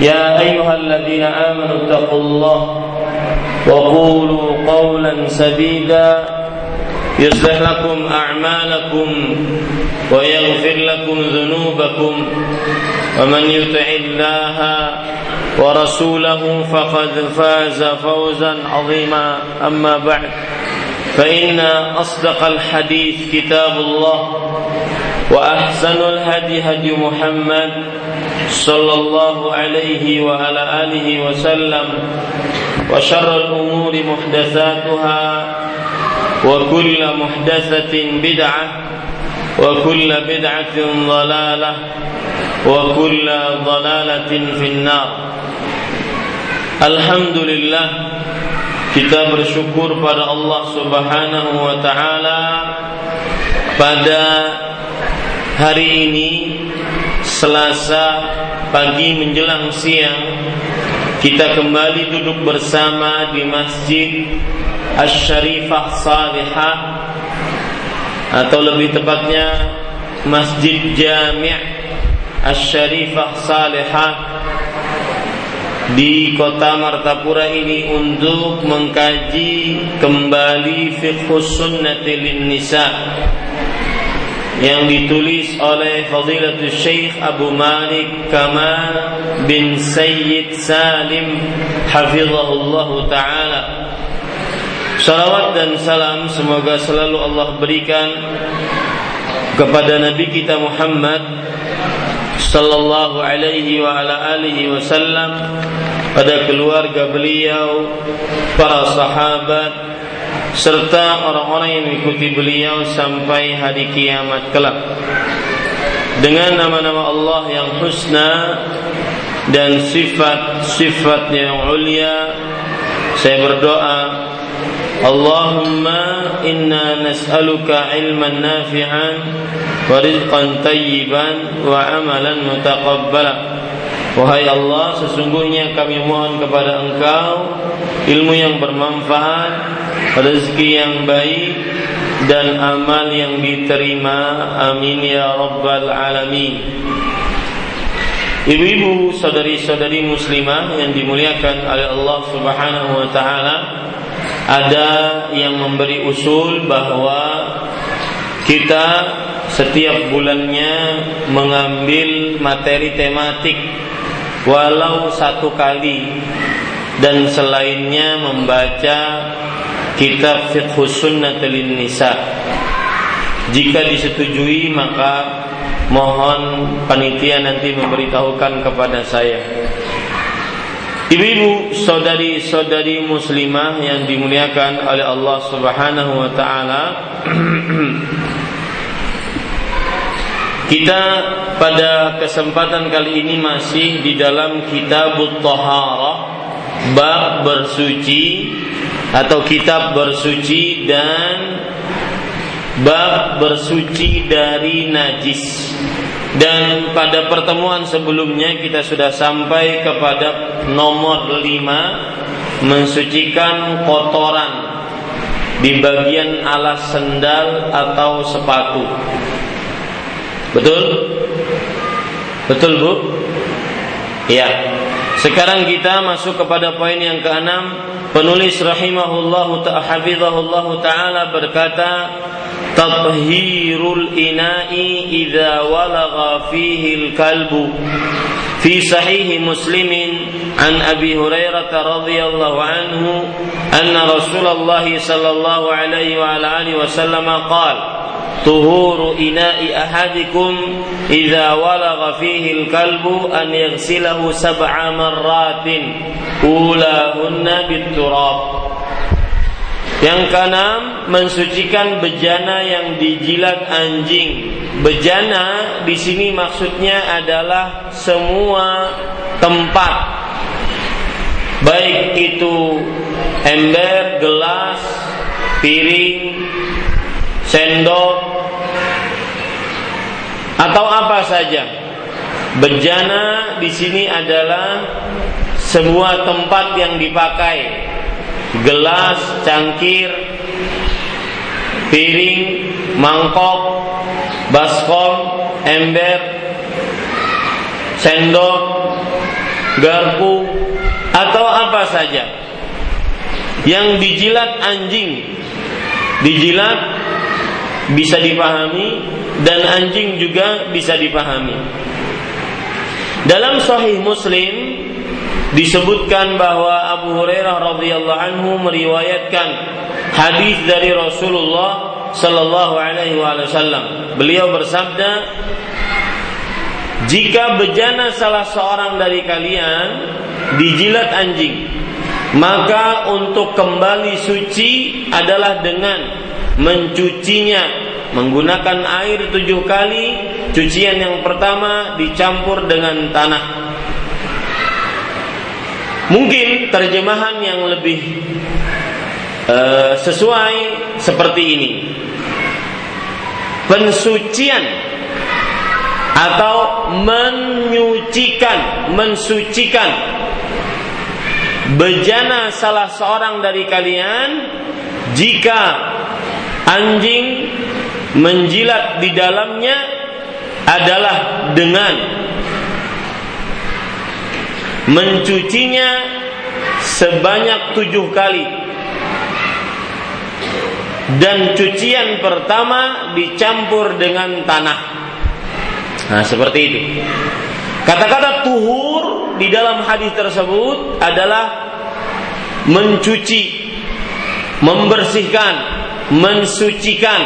يا أيها الذين آمنوا اتقوا الله وقولوا قولا سديدا يصلح لكم أعمالكم ويغفر لكم ذنوبكم ومن يطع الله ورسوله فقد فاز فوزا عظيما أما بعد فإن أصدق الحديث كتاب الله وأحسن الهدي هدي محمد صلى الله عليه وعلى آله وسلم وشر الأمور محدثاتها وكل محدثة بدعة وكل بدعة ضلالة وكل ضلالة في النار. الحمد لله kita bersyukur pada Subhanahu wa taala pada hari ini Selasa pagi menjelang siang kita kembali duduk bersama di Masjid Asy-Syarifah Salihah atau lebih tepatnya Masjid Jami' Asy-Syarifah Salihah di kota Martapura ini untuk mengkaji kembali fiqh sunnati lin nisa yang ditulis oleh Fadilatul Syekh Abu Malik Kamal bin Sayyid Salim hafizahullah taala. Salawat dan salam semoga selalu Allah berikan kepada Nabi kita Muhammad sallallahu alaihi wa ala alihi wasallam pada keluarga beliau, para sahabat, serta orang-orang yang mengikuti beliau sampai hari kiamat kelak. Dengan nama-nama Allah yang husna dan sifat-sifat yang ulia, saya berdoa, Allahumma inna nas'aluka ilman nafi'an wa rizqan tayyiban wa amalan mutaqabbala. Wahai Allah, sesungguhnya kami mohon kepada Engkau ilmu yang bermanfaat, rezeki yang baik dan amal yang diterima. Amin ya rabbal alamin. Ibu-ibu, saudari-saudari muslimah yang dimuliakan oleh Allah Subhanahu wa taala, ada yang memberi usul bahwa kita setiap bulannya mengambil materi tematik walau satu kali dan selainnya membaca kitab fiqh sunnatul nisa. Jika disetujui maka mohon panitia nanti memberitahukan kepada saya. Ibu-ibu, saudari-saudari muslimah yang dimuliakan oleh Allah Subhanahu wa taala Kita pada kesempatan kali ini masih di dalam kitab Taharah bab bersuci atau kitab bersuci dan bab bersuci dari najis. Dan pada pertemuan sebelumnya kita sudah sampai kepada nomor lima mensucikan kotoran di bagian alas sendal atau sepatu. Betul? Betul, Bu? Ya. Sekarang kita masuk kepada poin yang keenam. Penulis rahimahullahu ta'ala taala berkata, "Tathhirul ina'i idza walagha fihi al-kalbu." في صحيح مسلم عن ابي هريره رضي الله عنه ان رسول الله صلى الله عليه وعلى اله وسلم قال طهور ina'i ahadikum إذا ولغ فيه الكلب أن an سبع sab'a أولاهن بالتراب yang keenam mensucikan bejana yang dijilat anjing. Bejana di sini maksudnya adalah semua tempat baik itu ember, gelas, piring, sendok atau apa saja. Bejana di sini adalah sebuah tempat yang dipakai. Gelas, cangkir, piring, mangkok, baskom, ember, sendok, garpu, atau apa saja. Yang dijilat anjing, dijilat bisa dipahami dan anjing juga bisa dipahami. Dalam Sahih Muslim disebutkan bahwa Abu Hurairah radhiyallahu anhu meriwayatkan hadis dari Rasulullah sallallahu alaihi wasallam. Beliau bersabda, "Jika bejana salah seorang dari kalian dijilat anjing, maka untuk kembali suci adalah dengan mencucinya menggunakan air tujuh kali. Cucian yang pertama dicampur dengan tanah Mungkin terjemahan yang lebih uh, sesuai seperti ini. Pensucian atau menyucikan, mensucikan bejana salah seorang dari kalian jika anjing menjilat di dalamnya adalah dengan mencucinya sebanyak tujuh kali dan cucian pertama dicampur dengan tanah. Nah, seperti itu. Kata-kata tuhur di dalam hadis tersebut adalah mencuci, membersihkan, mensucikan.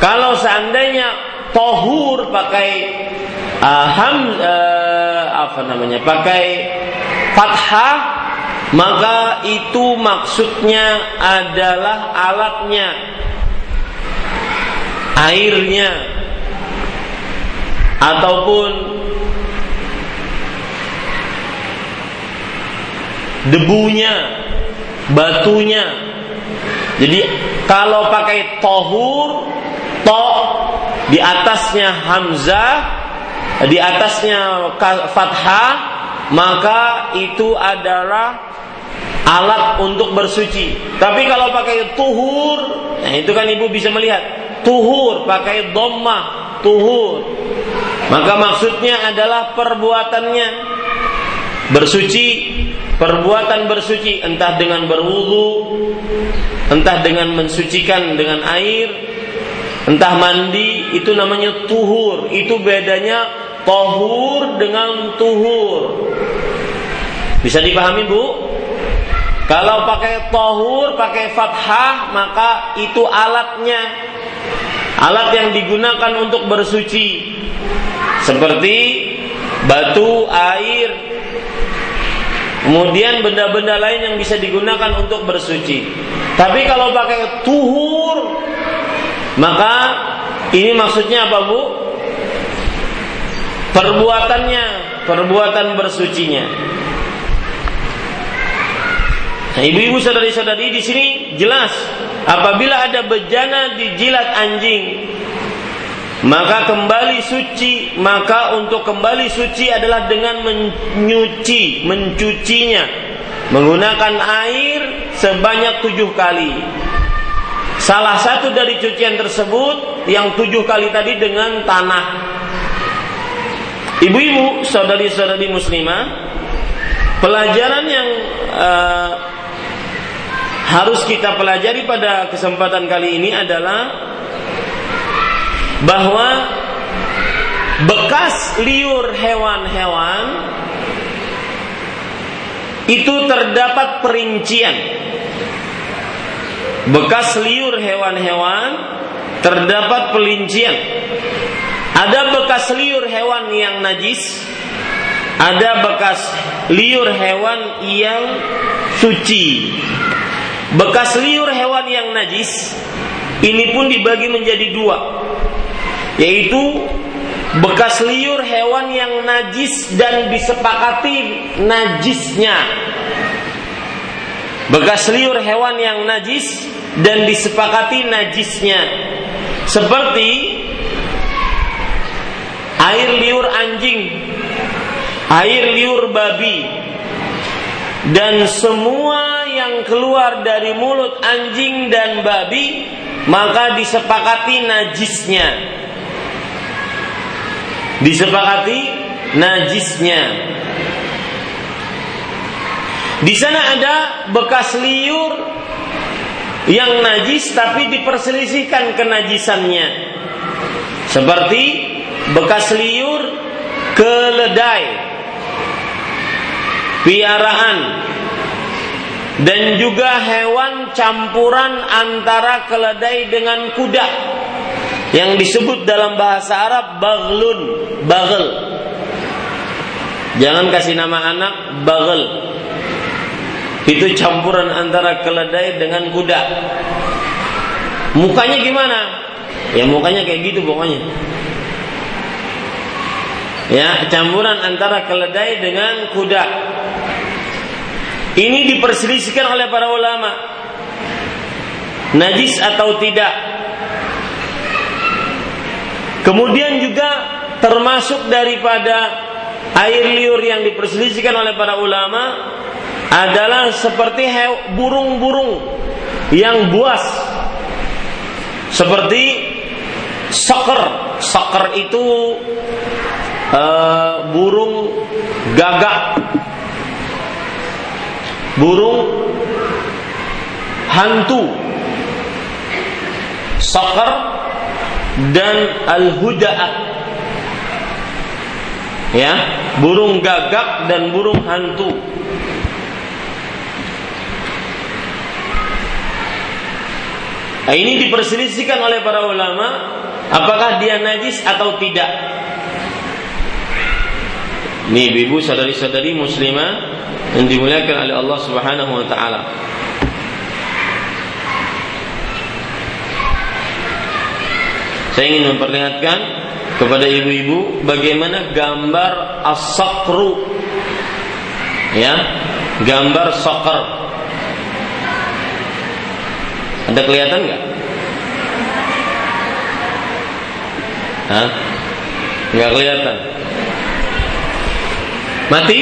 Kalau seandainya tohur pakai uh, ham uh, apa namanya pakai fathah maka itu maksudnya adalah alatnya airnya ataupun debunya batunya jadi kalau pakai tohur to di atasnya hamzah di atasnya fathah maka itu adalah alat untuk bersuci. Tapi kalau pakai tuhur, nah itu kan ibu bisa melihat tuhur pakai dhammah tuhur. Maka maksudnya adalah perbuatannya bersuci, perbuatan bersuci entah dengan berwudu, entah dengan mensucikan dengan air, entah mandi itu namanya tuhur. Itu bedanya Tohur dengan tuhur. Bisa dipahami bu? Kalau pakai tohur, pakai fathah, maka itu alatnya. Alat yang digunakan untuk bersuci. Seperti batu, air, kemudian benda-benda lain yang bisa digunakan untuk bersuci. Tapi kalau pakai tuhur, maka ini maksudnya apa bu? perbuatannya, perbuatan bersucinya. Nah, ibu-ibu saudari-saudari di sini jelas apabila ada bejana dijilat anjing maka kembali suci maka untuk kembali suci adalah dengan menyuci mencucinya menggunakan air sebanyak tujuh kali. Salah satu dari cucian tersebut yang tujuh kali tadi dengan tanah. Ibu-ibu, saudari-saudari muslimah, pelajaran yang uh, harus kita pelajari pada kesempatan kali ini adalah bahwa bekas liur hewan-hewan itu terdapat perincian. Bekas liur hewan-hewan terdapat perincian. Ada bekas liur hewan yang najis, ada bekas liur hewan yang suci. Bekas liur hewan yang najis ini pun dibagi menjadi dua, yaitu bekas liur hewan yang najis dan disepakati najisnya. Bekas liur hewan yang najis dan disepakati najisnya. Seperti air liur anjing, air liur babi, dan semua yang keluar dari mulut anjing dan babi maka disepakati najisnya disepakati najisnya. Di sana ada bekas liur yang najis tapi diperselisihkan kenajisannya. Seperti bekas liur keledai, piaraan, dan juga hewan campuran antara keledai dengan kuda yang disebut dalam bahasa Arab baglun, bagel. Jangan kasih nama anak bagel. Itu campuran antara keledai dengan kuda. Mukanya gimana? Ya mukanya kayak gitu pokoknya. Ya, campuran antara keledai dengan kuda. Ini diperselisihkan oleh para ulama. Najis atau tidak? Kemudian juga termasuk daripada air liur yang diperselisihkan oleh para ulama adalah seperti burung-burung yang buas. Seperti soker soker itu uh, burung gagak. Burung hantu. Soker dan al-huda'ah ya burung gagak dan burung hantu Nah, ini diperselisihkan oleh para ulama apakah dia najis atau tidak. Ini ibu saudari-saudari muslimah yang dimuliakan oleh Allah Subhanahu wa taala. Saya ingin memperlihatkan kepada ibu-ibu bagaimana gambar as-sakru. Ya, gambar soccer. Ada kelihatan nggak? Hah? Nggak kelihatan. Mati?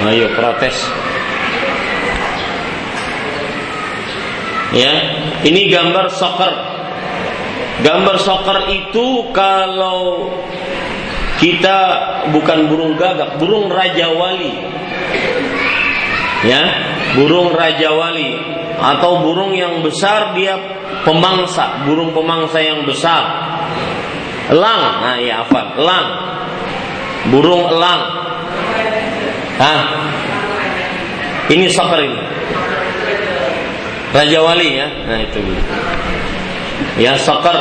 Ayo protes. Ya, ini gambar soccer Gambar soccer itu kalau kita bukan burung gagak, burung raja wali. Ya, burung raja wali atau burung yang besar dia pemangsa, burung pemangsa yang besar. Elang, nah ya apa? Elang. Burung elang. Hah? Ini soccer ini. Raja wali ya. Nah itu ya soccer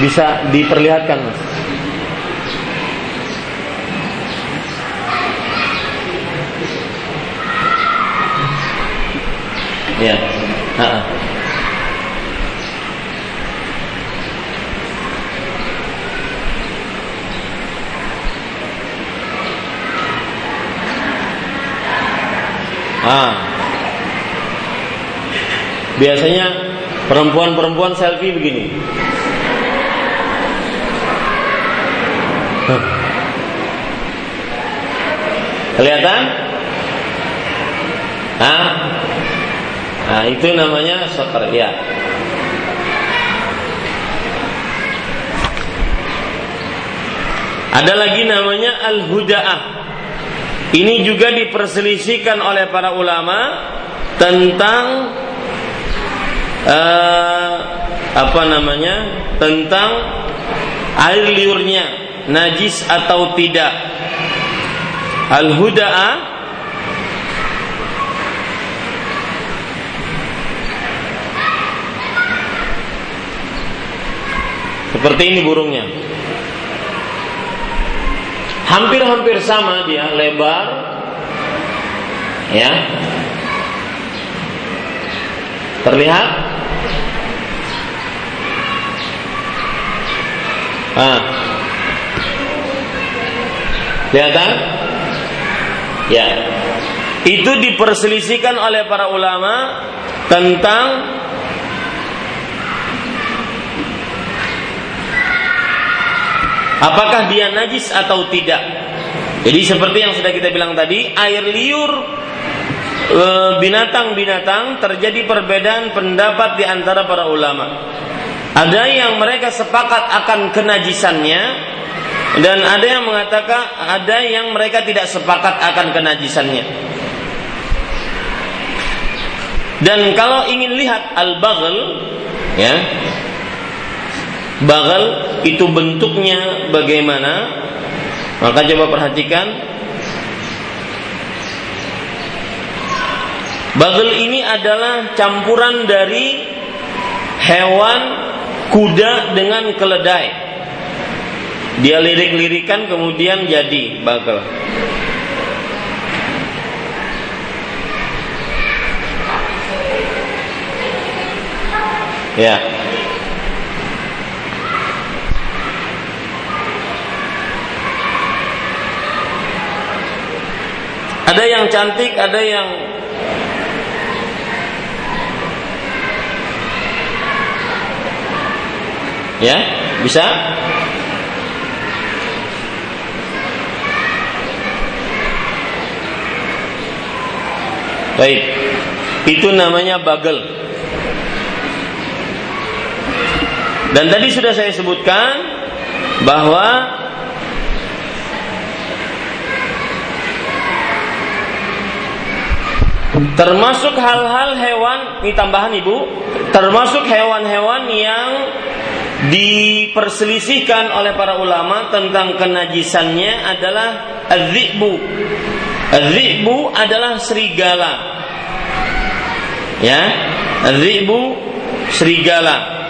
bisa diperlihatkan mas ya ha -ha. Ah. Biasanya Perempuan-perempuan selfie begini. Kelihatan? Hah? Nah, itu namanya soter ya. Ada lagi namanya al-huda'ah. Ini juga diperselisihkan oleh para ulama tentang uh, apa namanya? Tentang air liurnya najis atau tidak. Al-huda'ah Seperti ini burungnya. Hampir-hampir sama dia lebar ya. Terlihat? Ah. Kelihatan? Ya. Itu diperselisihkan oleh para ulama tentang Apakah dia najis atau tidak? Jadi seperti yang sudah kita bilang tadi, air liur e, binatang-binatang terjadi perbedaan pendapat di antara para ulama. Ada yang mereka sepakat akan kenajisannya dan ada yang mengatakan ada yang mereka tidak sepakat akan kenajisannya. Dan kalau ingin lihat al-baghl ya, Bagal itu bentuknya bagaimana? Maka coba perhatikan. Bagel ini adalah campuran dari hewan kuda dengan keledai. Dia lirik-lirikan kemudian jadi bagel. Ya. Ada yang cantik, ada yang Ya, bisa? Baik. Itu namanya bagel. Dan tadi sudah saya sebutkan bahwa Termasuk hal-hal hewan, ini tambahan ibu, termasuk hewan-hewan yang diperselisihkan oleh para ulama tentang kenajisannya adalah azibu. Azibu adalah serigala. Ya, azibu serigala.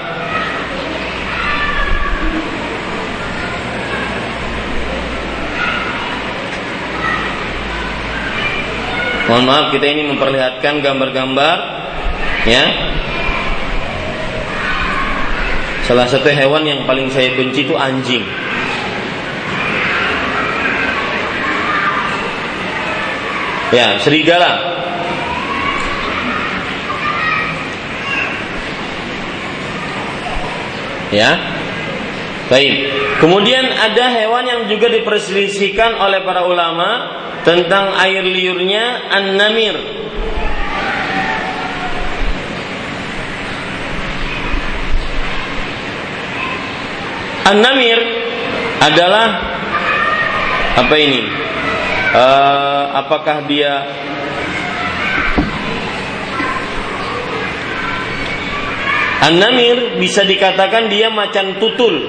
Mohon maaf kita ini memperlihatkan gambar-gambar ya. Salah satu hewan yang paling saya benci itu anjing. Ya, serigala. Ya. Baik. Kemudian ada hewan yang juga diperselisihkan oleh para ulama tentang air liurnya an-namir. An-namir adalah apa ini? Uh, apakah dia An-namir bisa dikatakan dia macan tutul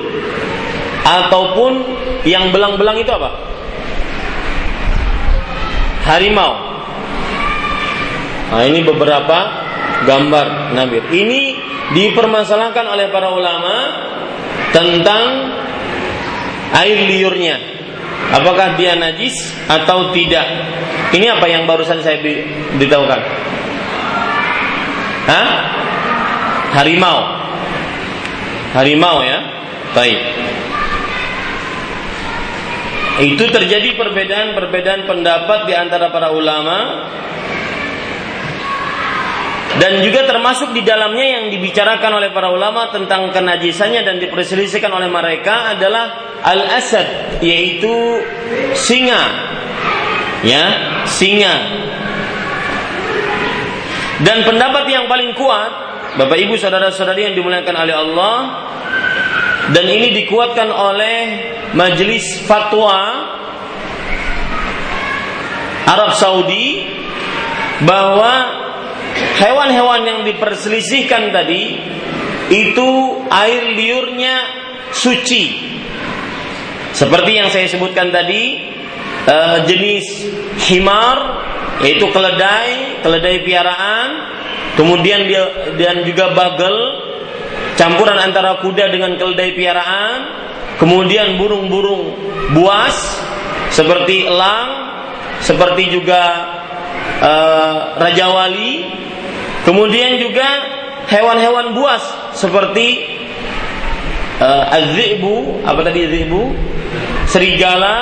ataupun yang belang-belang itu apa? harimau. Nah, ini beberapa gambar Nabi. Ini dipermasalahkan oleh para ulama tentang air liurnya. Apakah dia najis atau tidak? Ini apa yang barusan saya beritahukan? Hah? Harimau. Harimau ya. Baik. Itu terjadi perbedaan-perbedaan pendapat di antara para ulama dan juga termasuk di dalamnya yang dibicarakan oleh para ulama tentang kenajisannya dan diperselisihkan oleh mereka adalah al-asad yaitu singa. Ya singa. Dan pendapat yang paling kuat, Bapak Ibu saudara-saudari yang dimuliakan oleh Allah, dan ini dikuatkan oleh Majelis Fatwa Arab Saudi bahwa hewan-hewan yang diperselisihkan tadi itu air liurnya suci. Seperti yang saya sebutkan tadi, uh, jenis himar yaitu keledai, keledai piaraan, kemudian dia dan juga bagel, campuran antara kuda dengan keledai piaraan, kemudian burung-burung buas seperti elang, seperti juga uh, raja wali, kemudian juga hewan-hewan buas seperti uh, azibu apa tadi azibu serigala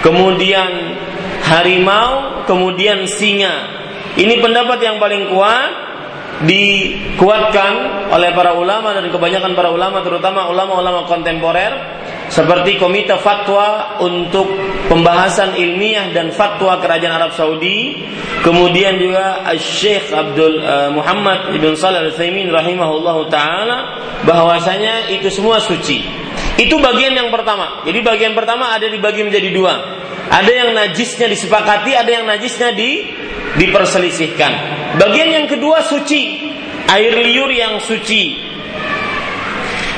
kemudian harimau kemudian singa. Ini pendapat yang paling kuat dikuatkan oleh para ulama dan kebanyakan para ulama terutama ulama-ulama kontemporer seperti Komite Fatwa untuk pembahasan ilmiah dan fatwa Kerajaan Arab Saudi, kemudian juga Syekh Abdul uh, Muhammad Ibn Salih Al-Utsaimin rahimahullahu taala bahwasanya itu semua suci. Itu bagian yang pertama. Jadi bagian pertama ada dibagi menjadi dua. Ada yang najisnya disepakati, ada yang najisnya di diperselisihkan. Bagian yang kedua suci, air liur yang suci.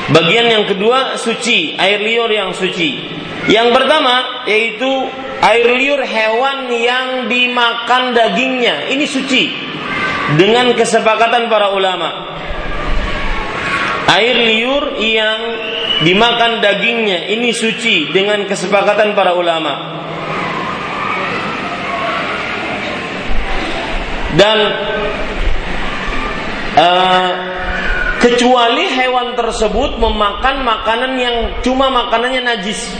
Bagian yang kedua suci, air liur yang suci. Yang pertama yaitu air liur hewan yang dimakan dagingnya. Ini suci dengan kesepakatan para ulama. Air liur yang dimakan dagingnya ini suci dengan kesepakatan para ulama. Dan uh, kecuali hewan tersebut memakan makanan yang cuma makanannya najis.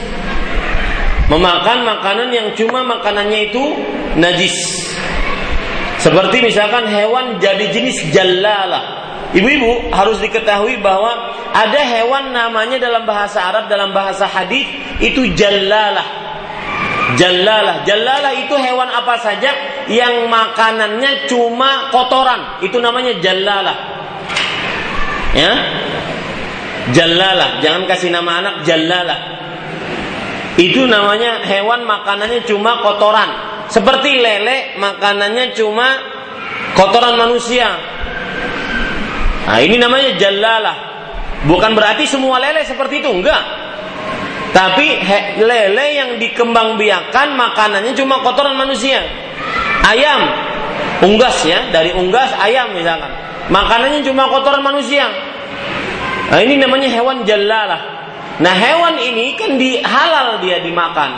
Memakan makanan yang cuma makanannya itu najis. Seperti misalkan hewan jadi jenis jalalah. Ibu-ibu harus diketahui bahwa ada hewan namanya dalam bahasa Arab dalam bahasa hadis itu jalalah. Jalalah, jalalah itu hewan apa saja yang makanannya cuma kotoran, itu namanya jalalah. Ya. Jalalah, jangan kasih nama anak jalalah. Itu namanya hewan makanannya cuma kotoran. Seperti lele makanannya cuma kotoran manusia. Nah, ini namanya jalalah. Bukan berarti semua lele seperti itu, enggak. Tapi he, lele yang dikembangbiakan makanannya cuma kotoran manusia. Ayam, unggas ya, dari unggas ayam misalkan makanannya cuma kotoran manusia. Nah, ini namanya hewan jalalah. Nah, hewan ini kan di halal dia dimakan.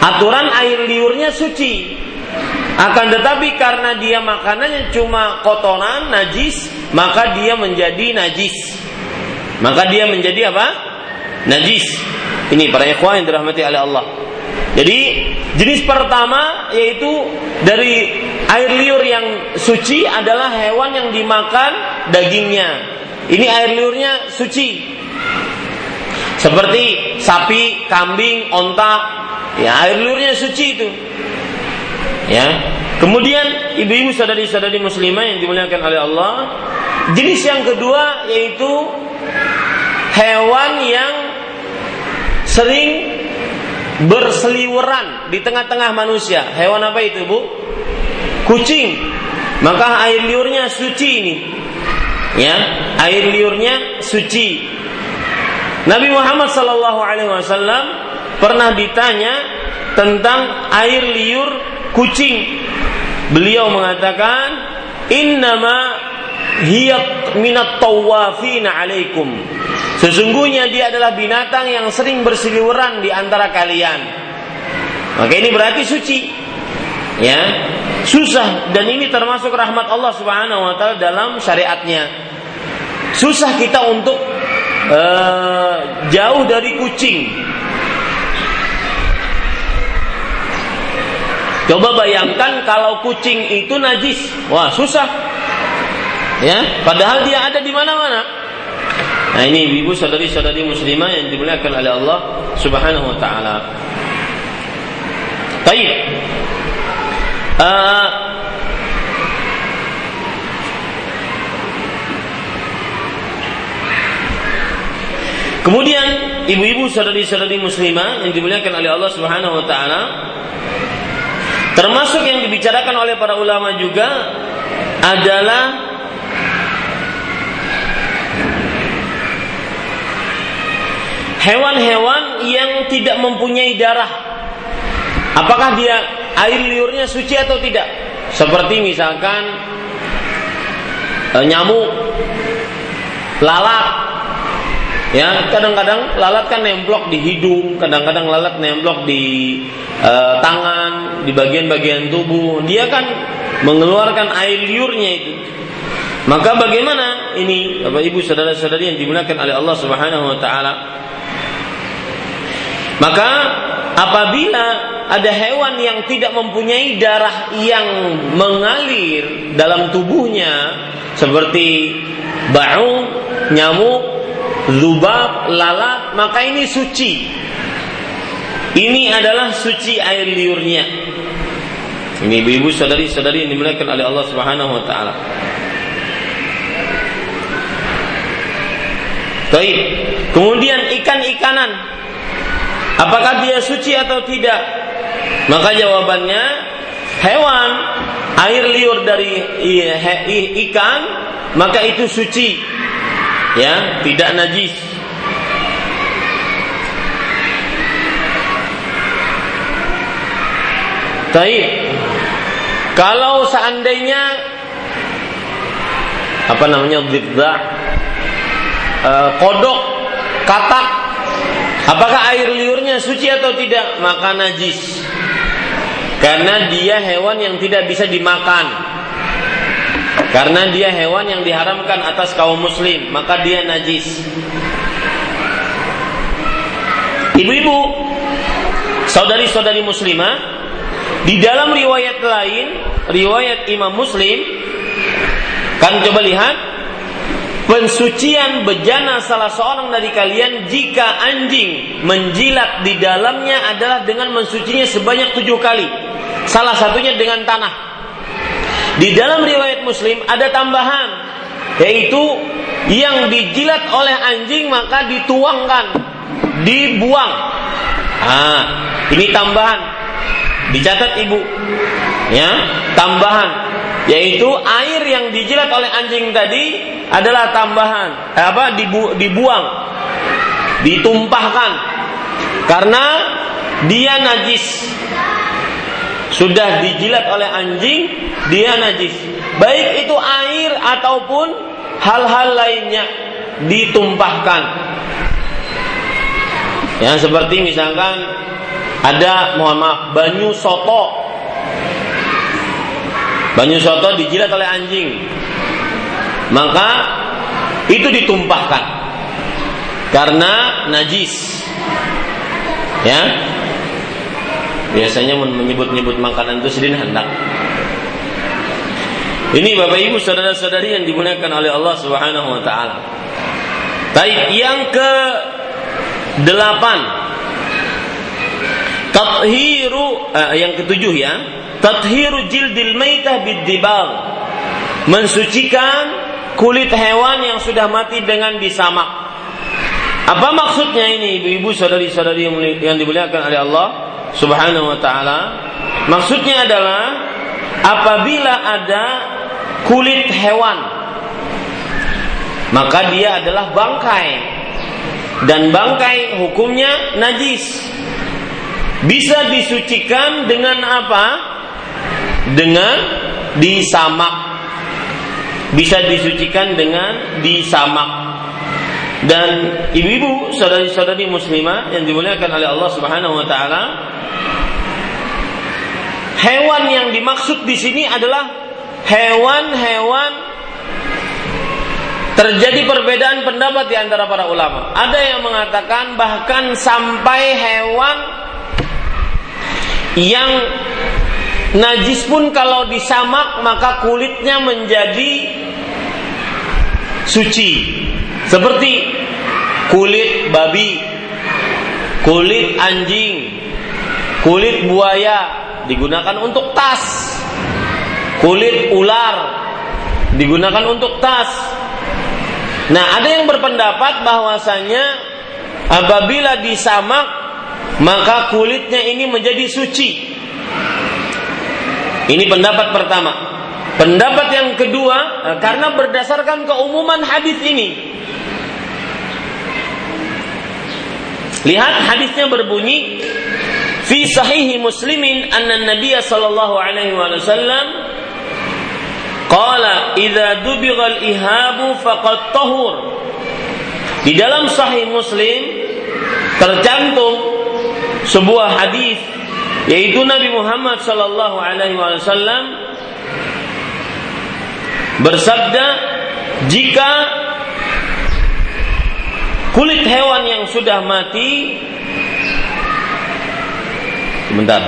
Aturan air liurnya suci. Akan tetapi karena dia makanannya cuma kotoran, najis, maka dia menjadi najis. Maka dia menjadi apa? Najis. Ini para ikhwan yang dirahmati oleh Allah. Jadi jenis pertama yaitu dari air liur yang suci adalah hewan yang dimakan dagingnya. Ini air liurnya suci. Seperti sapi, kambing, onta, ya air liurnya suci itu. Ya. Kemudian ibu-ibu sadari-sadari muslimah yang dimuliakan oleh Allah, jenis yang kedua yaitu hewan yang sering berseliweran di tengah-tengah manusia. Hewan apa itu, Bu? Kucing. Maka air liurnya suci ini. Ya, air liurnya suci. Nabi Muhammad sallallahu alaihi wasallam pernah ditanya tentang air liur kucing. Beliau mengatakan, "Innama hiya minat tawafina alaikum." Sesungguhnya dia adalah binatang yang sering bersiliweran di antara kalian. Maka ini berarti suci. Ya, susah dan ini termasuk rahmat Allah Subhanahu wa taala dalam syariatnya. Susah kita untuk uh, jauh dari kucing. Coba bayangkan kalau kucing itu najis. Wah, susah. Ya, padahal dia ada di mana-mana. Nah ini ibu saudari-saudari muslimah yang dimuliakan oleh Allah Subhanahu wa taala. Baik. Uh, kemudian ibu-ibu saudari-saudari muslimah yang dimuliakan oleh Allah Subhanahu wa taala termasuk yang dibicarakan oleh para ulama juga adalah hewan-hewan yang tidak mempunyai darah. Apakah dia air liurnya suci atau tidak? Seperti misalkan e, nyamuk, lalat, Ya, kadang-kadang lalat kan nemplok di hidung, kadang-kadang lalat nemplok di uh, tangan, di bagian-bagian tubuh. Dia kan mengeluarkan air liurnya itu. Maka bagaimana ini Bapak Ibu saudara-saudari yang dimuliakan oleh Allah Subhanahu wa taala? Maka apabila ada hewan yang tidak mempunyai darah yang mengalir dalam tubuhnya seperti bau, nyamuk, lubab, lalat, maka ini suci. Ini adalah suci air liurnya. Ini ibu-ibu saudari-saudari yang dimuliakan oleh Allah Subhanahu wa taala. Baik. Kemudian ikan-ikanan. Apakah dia suci atau tidak? Maka jawabannya hewan air liur dari ikan maka itu suci ya tidak najis Taib. Kalau seandainya apa namanya dzidda e, kodok katak apakah air liurnya suci atau tidak? Maka najis. Karena dia hewan yang tidak bisa dimakan. Karena dia hewan yang diharamkan atas kaum muslim, maka dia najis. Ibu-ibu, saudari-saudari muslimah, di dalam riwayat lain, riwayat Imam Muslim, kan coba lihat pensucian bejana salah seorang dari kalian jika anjing menjilat di dalamnya adalah dengan mensucinya sebanyak tujuh kali. Salah satunya dengan tanah. Di dalam riwayat Muslim ada tambahan yaitu yang dijilat oleh anjing maka dituangkan, dibuang. Ah, ini tambahan. Dicatat Ibu. Ya, tambahan yaitu air yang dijilat oleh anjing tadi adalah tambahan. Eh, apa dibu dibuang. Ditumpahkan. Karena dia najis sudah dijilat oleh anjing, dia najis. Baik itu air ataupun hal-hal lainnya ditumpahkan. Ya, seperti misalkan ada mohon maaf banyu soto. Banyu soto dijilat oleh anjing. Maka itu ditumpahkan karena najis. Ya, Biasanya menyebut-nyebut makanan itu sedih hendak. Ini Bapak Ibu saudara-saudari yang dimuliakan oleh Allah Subhanahu wa taala. Baik, yang ke delapan Tathiru eh, yang ketujuh ya. Tathiru jildil maitah bidibal. Mensucikan kulit hewan yang sudah mati dengan disamak. Apa maksudnya ini ibu-ibu saudari-saudari yang dimuliakan oleh Allah? Subhanahu wa taala. Maksudnya adalah apabila ada kulit hewan maka dia adalah bangkai dan bangkai hukumnya najis. Bisa disucikan dengan apa? Dengan disamak. Bisa disucikan dengan disamak. Dan ibu-ibu, saudari-saudari muslimah yang dimuliakan oleh Allah Subhanahu wa taala, Hewan yang dimaksud di sini adalah hewan-hewan terjadi perbedaan pendapat di antara para ulama. Ada yang mengatakan bahkan sampai hewan yang najis pun kalau disamak maka kulitnya menjadi suci. Seperti kulit babi, kulit anjing, kulit buaya, digunakan untuk tas. Kulit ular digunakan untuk tas. Nah, ada yang berpendapat bahwasanya apabila disamak maka kulitnya ini menjadi suci. Ini pendapat pertama. Pendapat yang kedua karena berdasarkan keumuman hadis ini. Lihat hadisnya berbunyi fi sahih muslimin anna nabiy sallallahu alaihi wasallam qala idza dubighal ihabu faqad tahur di dalam sahih muslim tercantum sebuah hadis yaitu Nabi Muhammad sallallahu alaihi wasallam bersabda jika kulit hewan yang sudah mati Sebentar.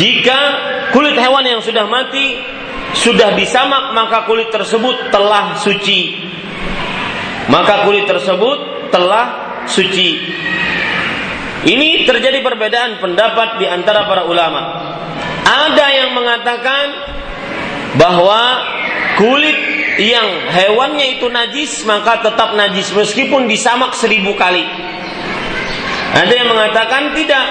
Jika kulit hewan yang sudah mati sudah disamak maka kulit tersebut telah suci. Maka kulit tersebut telah suci. Ini terjadi perbedaan pendapat di antara para ulama. Ada yang mengatakan bahwa kulit yang hewannya itu najis maka tetap najis meskipun disamak seribu kali. Ada yang mengatakan tidak,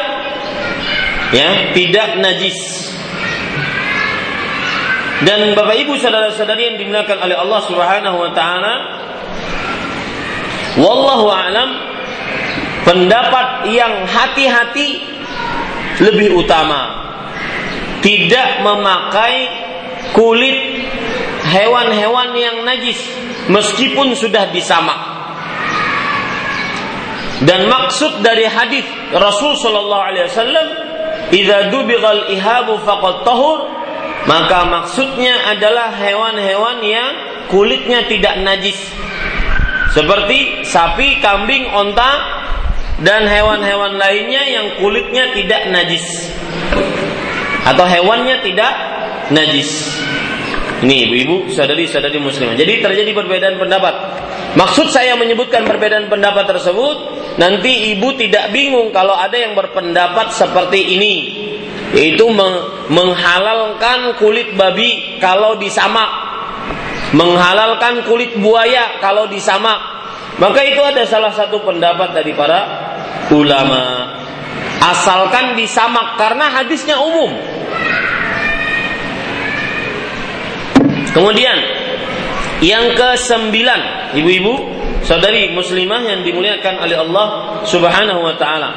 ya tidak najis. Dan bapak ibu saudara-saudari yang dimuliakan oleh Allah Subhanahu Wa Taala, wallahu alam pendapat yang hati-hati lebih utama tidak memakai kulit hewan-hewan yang najis meskipun sudah disamak. Dan maksud dari hadis Rasul sallallahu alaihi wasallam, "Idza dubighal ihabu faqad tahur", maka maksudnya adalah hewan-hewan yang kulitnya tidak najis. Seperti sapi, kambing, onta dan hewan-hewan lainnya yang kulitnya tidak najis. Atau hewannya tidak najis. Ini ibu-ibu, sadari-sadari muslimah. Jadi terjadi perbedaan pendapat. Maksud saya menyebutkan perbedaan pendapat tersebut, nanti ibu tidak bingung kalau ada yang berpendapat seperti ini. Yaitu menghalalkan kulit babi kalau disamak. Menghalalkan kulit buaya kalau disamak. Maka itu ada salah satu pendapat dari para ulama. Asalkan disamak karena hadisnya umum. Kemudian yang ke sembilan, ibu-ibu, saudari muslimah yang dimuliakan oleh Allah Subhanahu wa taala.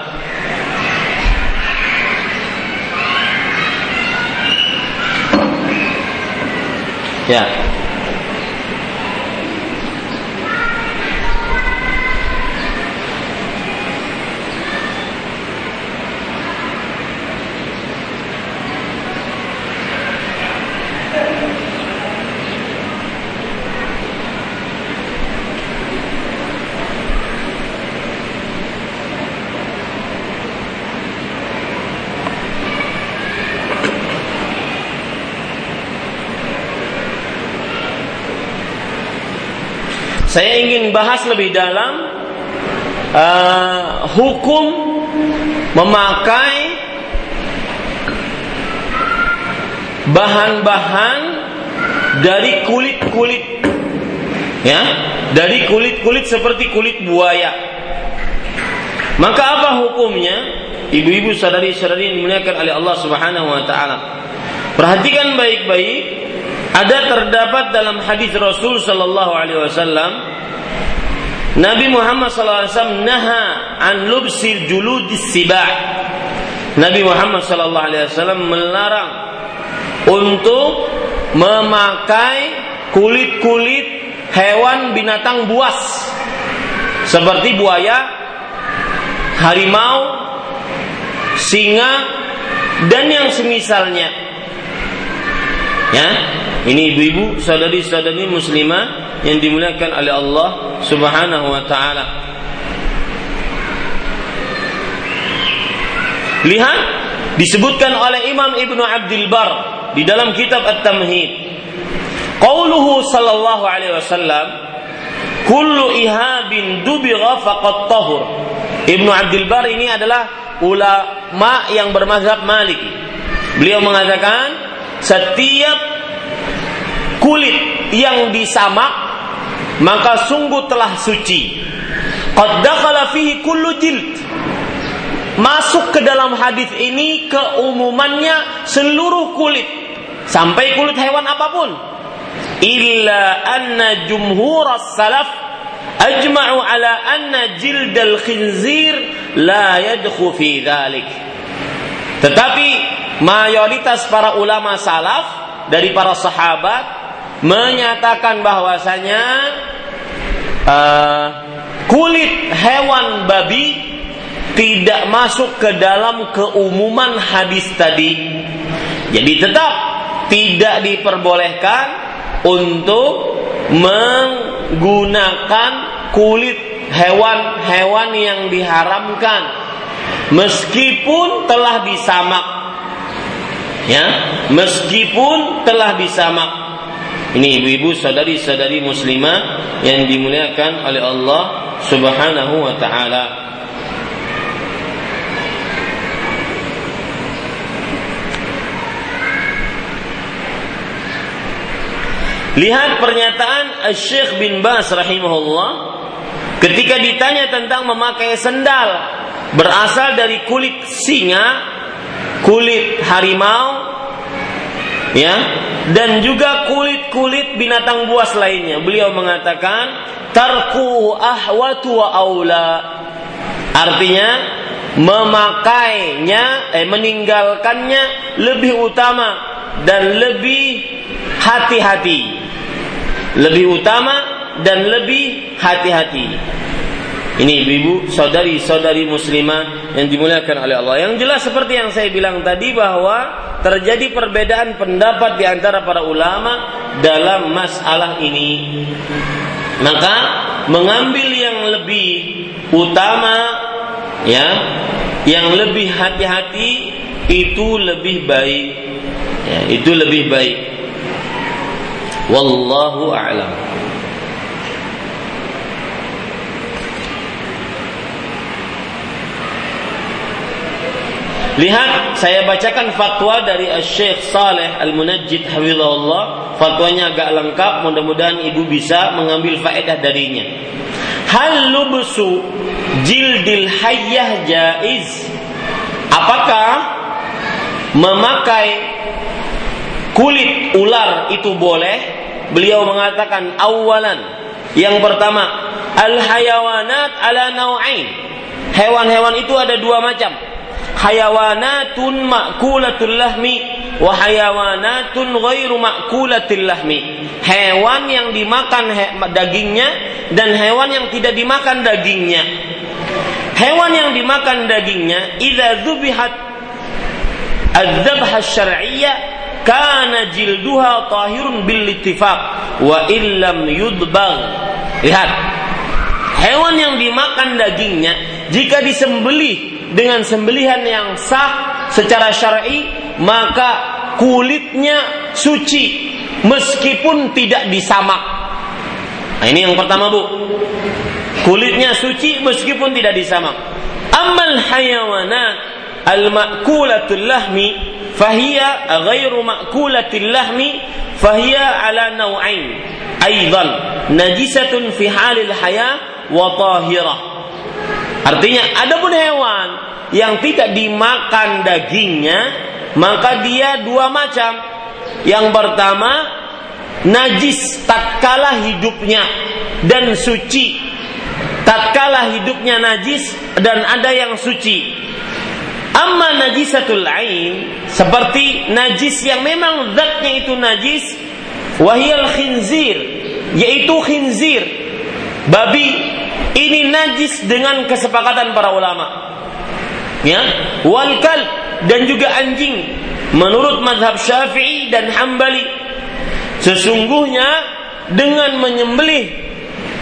Ya, Saya ingin bahas lebih dalam uh, hukum memakai bahan-bahan dari kulit-kulit ya, dari kulit-kulit seperti kulit buaya. Maka apa hukumnya? Ibu-ibu sadari-sadari yang dimuliakan oleh Allah Subhanahu wa taala. Perhatikan baik-baik ada terdapat dalam hadis Rasul Shallallahu Alaihi Wasallam Nabi Muhammad SAW naha an lubsil juludis sibah. Nabi Muhammad SAW melarang untuk memakai kulit-kulit hewan binatang buas seperti buaya, harimau, singa, dan yang semisalnya. Ya, ini ibu-ibu, saudari-saudari muslimah yang dimuliakan oleh Allah Subhanahu wa taala. Lihat disebutkan oleh Imam Ibnu Abdul Bar di dalam kitab At-Tamhid. Qauluhu sallallahu alaihi wasallam, "Kullu ihabin dubigha faqad tahur." Ibnu Abdul Bar ini adalah ulama yang bermazhab Maliki. Beliau mengatakan setiap kulit yang disamak maka sungguh telah suci. Qad fihi kullu jild. Masuk ke dalam hadis ini keumumannya seluruh kulit sampai kulit hewan apa pun. Illa anna jumhur salaf ajma'u ala anna jildal khinzir la yadkhu fi dhalik. Tetapi mayoritas para ulama salaf dari para sahabat menyatakan bahwasanya uh, kulit hewan babi tidak masuk ke dalam keumuman hadis tadi. Jadi tetap tidak diperbolehkan untuk menggunakan kulit hewan-hewan yang diharamkan. Meskipun telah disamak. Ya meskipun telah disamak ini ibu-ibu saudari-saudari muslimah yang dimuliakan oleh Allah Subhanahu wa taala. Lihat pernyataan Syekh bin Bas rahimahullah ketika ditanya tentang memakai sendal berasal dari kulit singa, kulit harimau, ya, dan juga kulit-kulit binatang buas lainnya. Beliau mengatakan tarku ahwatu wa aula. Artinya memakainya eh meninggalkannya lebih utama dan lebih hati-hati lebih utama dan lebih hati-hati. Ini ibu-ibu, saudari-saudari muslimah yang dimuliakan oleh Allah. Yang jelas seperti yang saya bilang tadi bahwa terjadi perbedaan pendapat di antara para ulama dalam masalah ini. Maka mengambil yang lebih utama ya, yang lebih hati-hati itu lebih baik. Ya, itu lebih baik. Wallahu a'lam. Lihat, saya bacakan fatwa dari Syekh Saleh Al-Munajjid Hafizahullah. Fatwanya agak lengkap, mudah-mudahan ibu bisa mengambil faedah darinya. Hal lubsu jildil hayyah jaiz? Apakah memakai kulit ular itu boleh? Beliau mengatakan awalan yang pertama al hayawanat ala nau'ain. Hewan-hewan itu ada dua macam. Hayawanatun ma'kulatul lahmi wa hayawanatun ghairu ma'kulatil lahmi. Hewan yang dimakan he dagingnya dan hewan yang tidak dimakan dagingnya. Hewan yang dimakan dagingnya idza dzubihat adzabha syar'iyyah kana jilduha tahirun bil ittifaq wa illam yudbag lihat hewan yang dimakan dagingnya jika disembelih dengan sembelihan yang sah secara syar'i maka kulitnya suci meskipun tidak disamak nah ini yang pertama Bu. Kulitnya suci meskipun tidak disamak amal hayawanat al makulatul lahmi fahiya ghairu ma'kulatil lahmi fahiya ala nau'ain. Aidan najisatun fi halil haya wa tahirah artinya adapun hewan yang tidak dimakan dagingnya maka dia dua macam. Yang pertama najis tatkala hidupnya dan suci tatkala hidupnya najis dan ada yang suci. Amma najisatul ain seperti najis yang memang zatnya itu najis wahyal khinzir yaitu khinzir babi ini najis dengan kesepakatan para ulama. Ya? Wal dan juga anjing. Menurut madhab syafi'i dan hambali. Sesungguhnya dengan menyembelih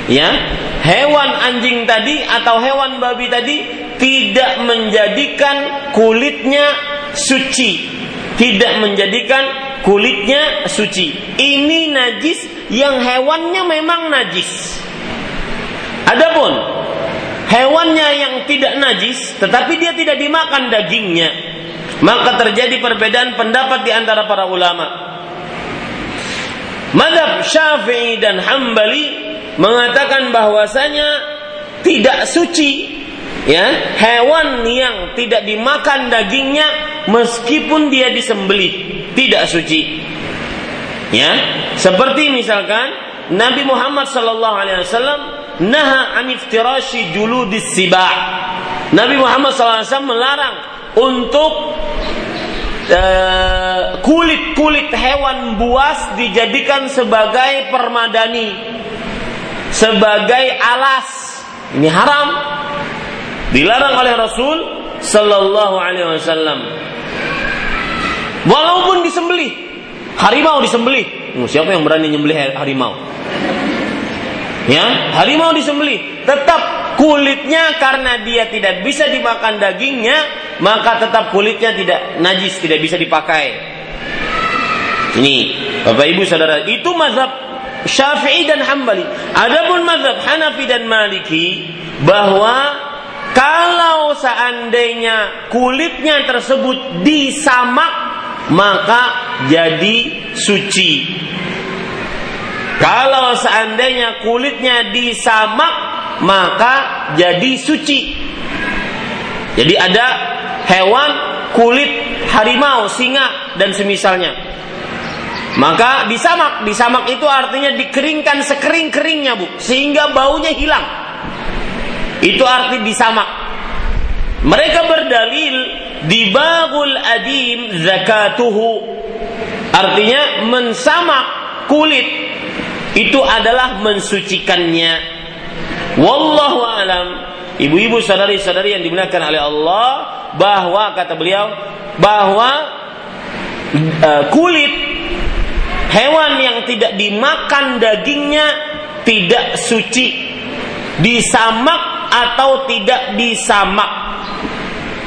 ya hewan anjing tadi atau hewan babi tadi tidak menjadikan kulitnya suci, tidak menjadikan kulitnya suci. Ini najis yang hewannya memang najis. Adapun hewannya yang tidak najis tetapi dia tidak dimakan dagingnya, maka terjadi perbedaan pendapat di antara para ulama. Madhab Syafi'i dan Hambali mengatakan bahwasanya tidak suci ya hewan yang tidak dimakan dagingnya meskipun dia disembelih tidak suci ya seperti misalkan Nabi Muhammad sallallahu alaihi wasallam naha an iftirashi juludis sibah Nabi Muhammad SAW melarang untuk Eh, kulit-kulit hewan buas dijadikan sebagai permadani, sebagai alas. Ini haram. Dilarang oleh Rasul sallallahu alaihi wasallam. Walaupun disembelih, harimau disembelih. Hmm, siapa yang berani nyembelih harimau? Ya, harimau disembelih, tetap kulitnya karena dia tidak bisa dimakan dagingnya, maka tetap kulitnya tidak najis, tidak bisa dipakai. Ini Bapak Ibu Saudara, itu mazhab Syafi'i dan Hambali. Adapun mazhab Hanafi dan Maliki bahwa kalau seandainya kulitnya tersebut disamak maka jadi suci. Kalau seandainya kulitnya disamak maka jadi suci. Jadi ada hewan kulit harimau, singa dan semisalnya. Maka disamak, disamak itu artinya dikeringkan sekering-keringnya, Bu, sehingga baunya hilang. Itu arti disamak. Mereka berdalil di babul adim zakatuhu. Artinya mensamak kulit itu adalah mensucikannya. Wallahu alam. Ibu-ibu sadari-sadari yang dimuliakan oleh Allah, bahwa kata beliau bahwa uh, kulit hewan yang tidak dimakan dagingnya tidak suci disamak atau tidak disamak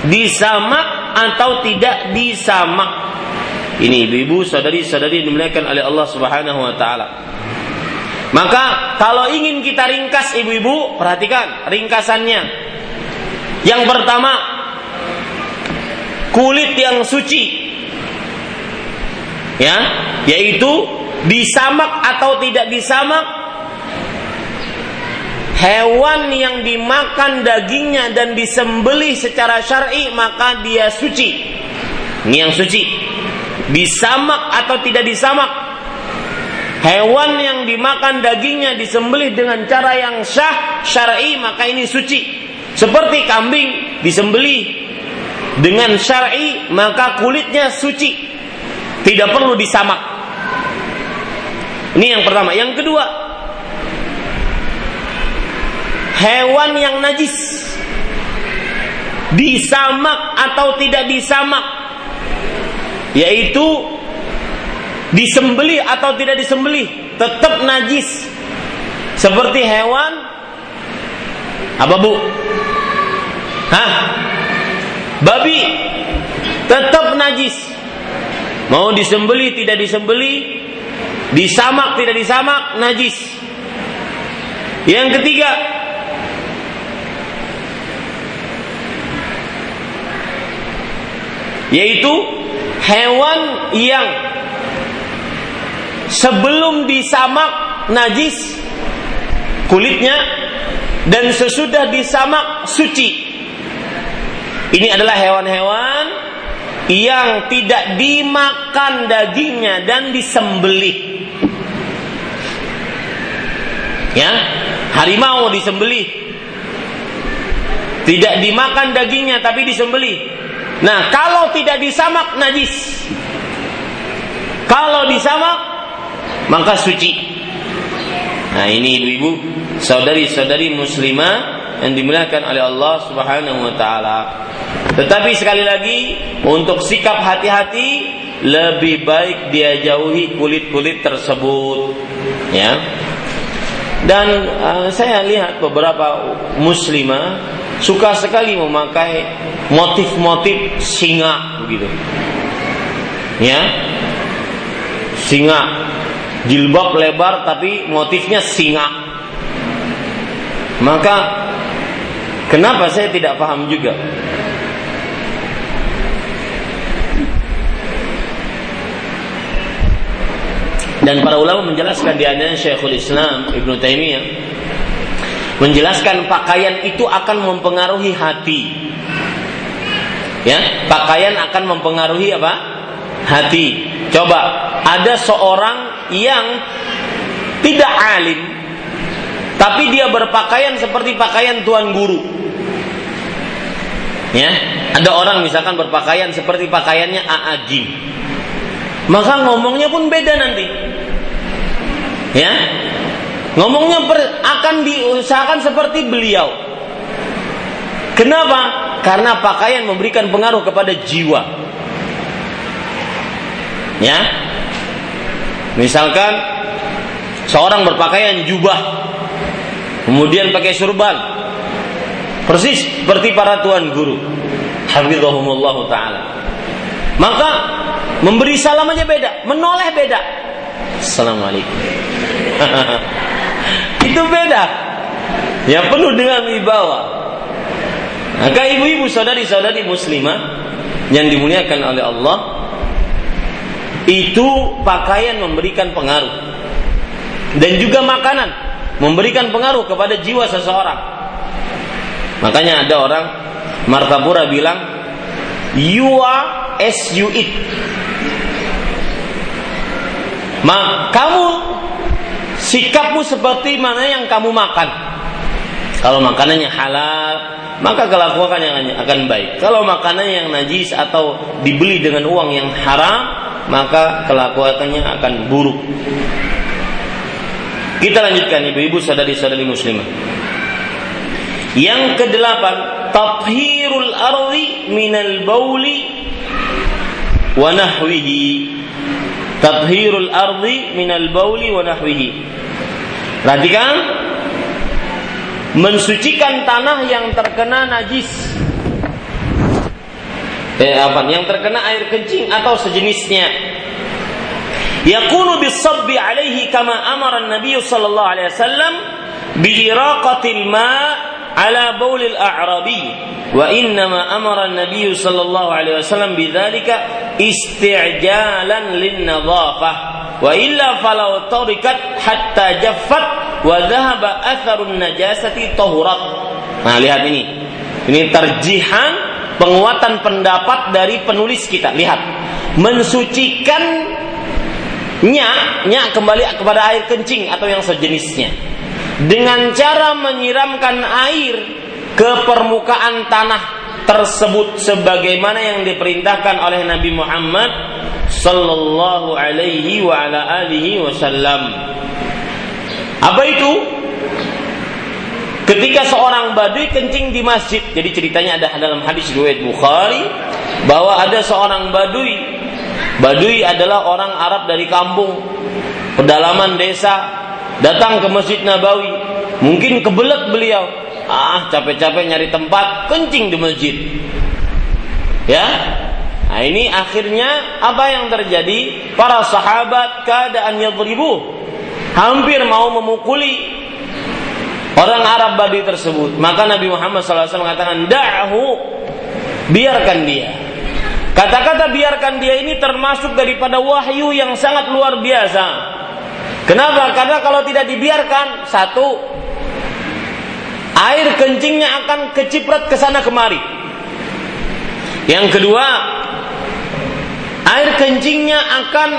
disamak atau tidak disamak ini ibu-ibu saudari-saudari dimuliakan oleh Allah Subhanahu wa taala maka kalau ingin kita ringkas ibu-ibu perhatikan ringkasannya. Yang pertama kulit yang suci. Ya yaitu disamak atau tidak disamak hewan yang dimakan dagingnya dan disembelih secara syar'i maka dia suci. Ini yang suci. Disamak atau tidak disamak hewan yang dimakan dagingnya disembelih dengan cara yang syah syar'i maka ini suci. Seperti kambing disembelih dengan syar'i maka kulitnya suci. Tidak perlu disamak. Ini yang pertama. Yang kedua hewan yang najis. Disamak atau tidak disamak. Yaitu disembeli atau tidak disembeli tetap najis seperti hewan apa bu Hah? Babi tetap najis. Mau disembeli tidak disembeli, disamak tidak disamak najis. Yang ketiga, yaitu hewan yang sebelum disamak najis kulitnya dan sesudah disamak suci ini adalah hewan-hewan yang tidak dimakan dagingnya dan disembelih. Ya, harimau disembelih. Tidak dimakan dagingnya tapi disembelih. Nah, kalau tidak disamak najis. Kalau disamak maka suci. Nah, ini ibu-ibu, saudari-saudari muslimah yang dimuliakan oleh Allah Subhanahu wa taala. Tetapi sekali lagi untuk sikap hati-hati lebih baik dia jauhi kulit-kulit tersebut ya. Dan uh, saya lihat beberapa muslimah suka sekali memakai motif-motif singa begitu. Ya. Singa jilbab lebar tapi motifnya singa. Maka kenapa saya tidak paham juga? Dan para ulama menjelaskan di antaranya Syekhul Islam Ibnu Taimiyah menjelaskan pakaian itu akan mempengaruhi hati. Ya, pakaian akan mempengaruhi apa? Hati. Coba ada seorang yang tidak alim tapi dia berpakaian seperti pakaian tuan guru. Ya, ada orang misalkan berpakaian seperti pakaiannya Aagim. Maka ngomongnya pun beda nanti. Ya. Ngomongnya per, akan diusahakan seperti beliau. Kenapa? Karena pakaian memberikan pengaruh kepada jiwa. Ya. Misalkan seorang berpakaian jubah, kemudian pakai surban, persis seperti para tuan guru. Hafizahumullah taala. Maka memberi salam aja beda, menoleh beda. Assalamualaikum. Itu beda. Ya penuh dengan wibawa. Maka ibu-ibu saudari-saudari muslimah yang dimuliakan oleh Allah itu pakaian memberikan pengaruh dan juga makanan memberikan pengaruh kepada jiwa seseorang. Makanya ada orang Martapura bilang you are as you eat. Ma, kamu sikapmu seperti mana yang kamu makan. Kalau makanannya halal, maka kelakuannya akan baik. Kalau makanannya yang najis atau dibeli dengan uang yang haram, maka kelakuannya akan buruk. Kita lanjutkan ibu-ibu sadari-sadari muslimah. Yang kedelapan, tathhirul ardi minal bauli wa nahwihi. Tathhirul ardi minal bauli wa nahwihi. Perhatikan mensucikan tanah yang terkena najis eh, apa? Yang terkena air kencing atau sejenisnya. Yakunu bisabbi alaihi kama amara nabi sallallahu alaihi wasallam bi iraqatil ma ala baulil a'rabi. Wa innama amara nabi sallallahu alaihi wasallam bidzalika isti'jalan lin nadhafah wa illa falau tarikat hatta jaffat wa dhahaba atharun najasati tahurat nah lihat ini. Ini terjihan penguatan pendapat dari penulis kita Lihat Mensucikan Nyak, nyak kembali kepada air kencing atau yang sejenisnya dengan cara menyiramkan air ke permukaan tanah tersebut sebagaimana yang diperintahkan oleh Nabi Muhammad sallallahu alaihi wa ala alihi wasallam. Apa itu? Ketika seorang badui kencing di masjid, jadi ceritanya ada dalam hadis riwayat Bukhari bahwa ada seorang badui. Badui adalah orang Arab dari kampung, pedalaman desa, datang ke Masjid Nabawi, mungkin kebelet beliau, ah capek-capek nyari tempat kencing di masjid. Ya, Nah ini akhirnya apa yang terjadi? Para sahabat keadaan yadribu hampir mau memukuli orang Arab Badui tersebut. Maka Nabi Muhammad SAW mengatakan, Da'hu, biarkan dia. Kata-kata biarkan dia ini termasuk daripada wahyu yang sangat luar biasa. Kenapa? Karena kalau tidak dibiarkan, satu, air kencingnya akan keciprat ke sana kemari. Yang kedua, air kencingnya akan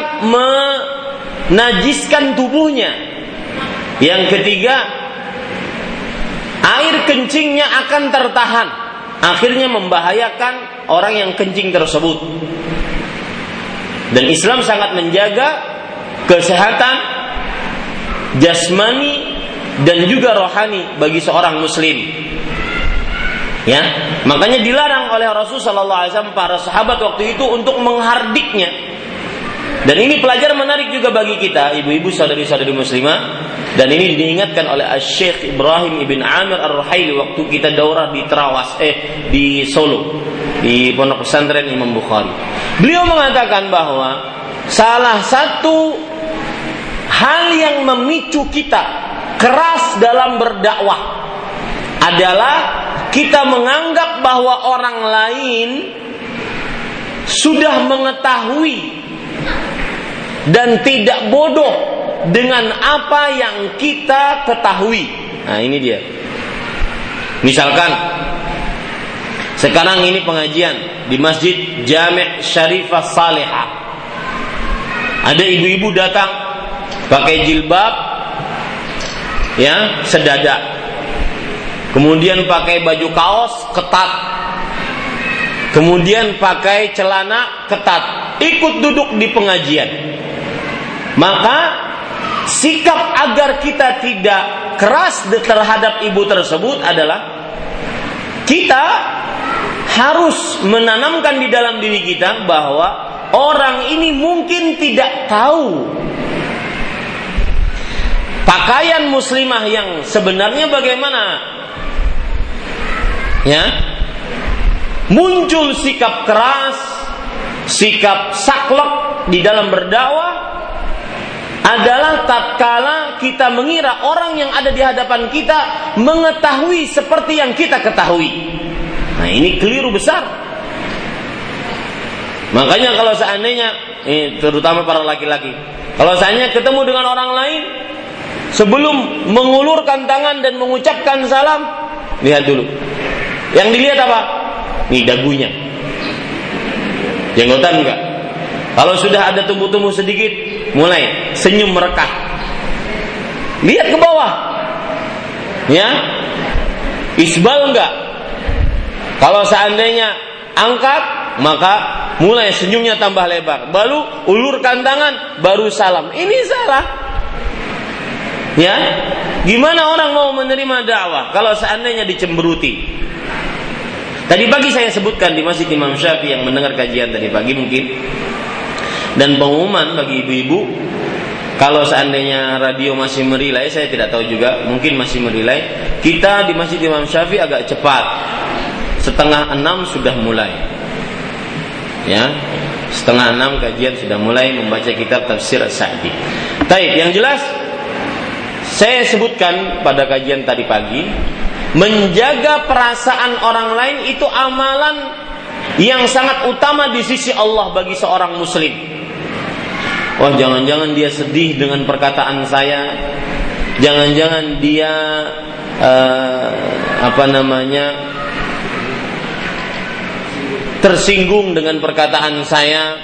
menajiskan tubuhnya. Yang ketiga, air kencingnya akan tertahan, akhirnya membahayakan orang yang kencing tersebut. Dan Islam sangat menjaga kesehatan jasmani dan juga rohani bagi seorang muslim. Ya, makanya dilarang oleh Rasul Wasallam para sahabat waktu itu untuk menghardiknya. Dan ini pelajaran menarik juga bagi kita, ibu-ibu saudari-saudari muslimah. Dan ini diingatkan oleh Syekh Ibrahim ibn Amir Ar-Ruhaili waktu kita daurah di Terawas, eh di Solo, di Pondok Pesantren Imam Bukhari. Beliau mengatakan bahwa salah satu hal yang memicu kita keras dalam berdakwah adalah kita menganggap bahwa orang lain sudah mengetahui dan tidak bodoh dengan apa yang kita ketahui. Nah, ini dia. Misalkan sekarang ini pengajian di Masjid Jami' Syarifah Salihah. Ada ibu-ibu datang pakai jilbab ya, sedada. Kemudian pakai baju kaos ketat. Kemudian pakai celana ketat. Ikut duduk di pengajian. Maka sikap agar kita tidak keras terhadap ibu tersebut adalah kita harus menanamkan di dalam diri kita bahwa orang ini mungkin tidak tahu pakaian muslimah yang sebenarnya bagaimana ya muncul sikap keras sikap saklek di dalam berdakwah adalah tatkala kita mengira orang yang ada di hadapan kita mengetahui seperti yang kita ketahui. Nah, ini keliru besar. Makanya kalau seandainya, eh, terutama para laki-laki, kalau seandainya ketemu dengan orang lain, sebelum mengulurkan tangan dan mengucapkan salam, lihat dulu. Yang dilihat apa? Nih dagunya. Jenggotan enggak? Kalau sudah ada tumbuh-tumbuh sedikit, mulai senyum merekah. Lihat ke bawah. Ya. Isbal enggak? Kalau seandainya angkat, maka mulai senyumnya tambah lebar. Baru ulurkan tangan, baru salam. Ini salah. Ya. Gimana orang mau menerima dakwah kalau seandainya dicemberuti? Tadi pagi saya sebutkan di Masjid Imam Syafi'i yang mendengar kajian tadi pagi mungkin dan pengumuman bagi ibu-ibu kalau seandainya radio masih merilai, saya tidak tahu juga, mungkin masih merilai. Kita di Masjid Imam Syafi'i agak cepat, setengah enam sudah mulai. Ya, setengah enam kajian sudah mulai membaca kitab tafsir Sa'di. Taib, yang jelas saya sebutkan pada kajian tadi pagi, menjaga perasaan orang lain itu amalan yang sangat utama di sisi Allah bagi seorang muslim. Wah oh, jangan-jangan dia sedih dengan perkataan saya. Jangan-jangan dia uh, apa namanya tersinggung dengan perkataan saya.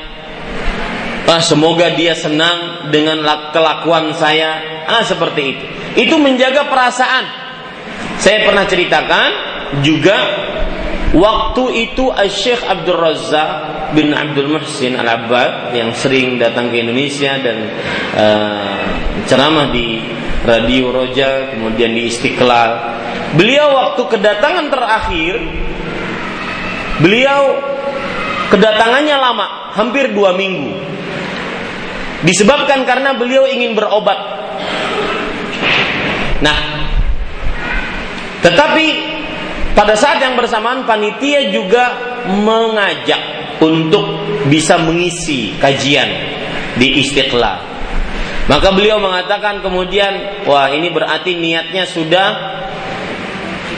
Ah, semoga dia senang dengan kelakuan saya. Ah, seperti itu. Itu menjaga perasaan. Saya pernah ceritakan juga waktu itu Syekh Abdul Razak bin Abdul Muhsin Al-Abbad yang sering datang ke Indonesia dan uh, ceramah di Radio Roja, kemudian di Istiqlal. Beliau waktu kedatangan terakhir, beliau kedatangannya lama, hampir dua minggu. Disebabkan karena beliau ingin berobat. Nah, tetapi pada saat yang bersamaan panitia juga mengajak untuk bisa mengisi kajian di Istiqlal. Maka beliau mengatakan kemudian, wah ini berarti niatnya sudah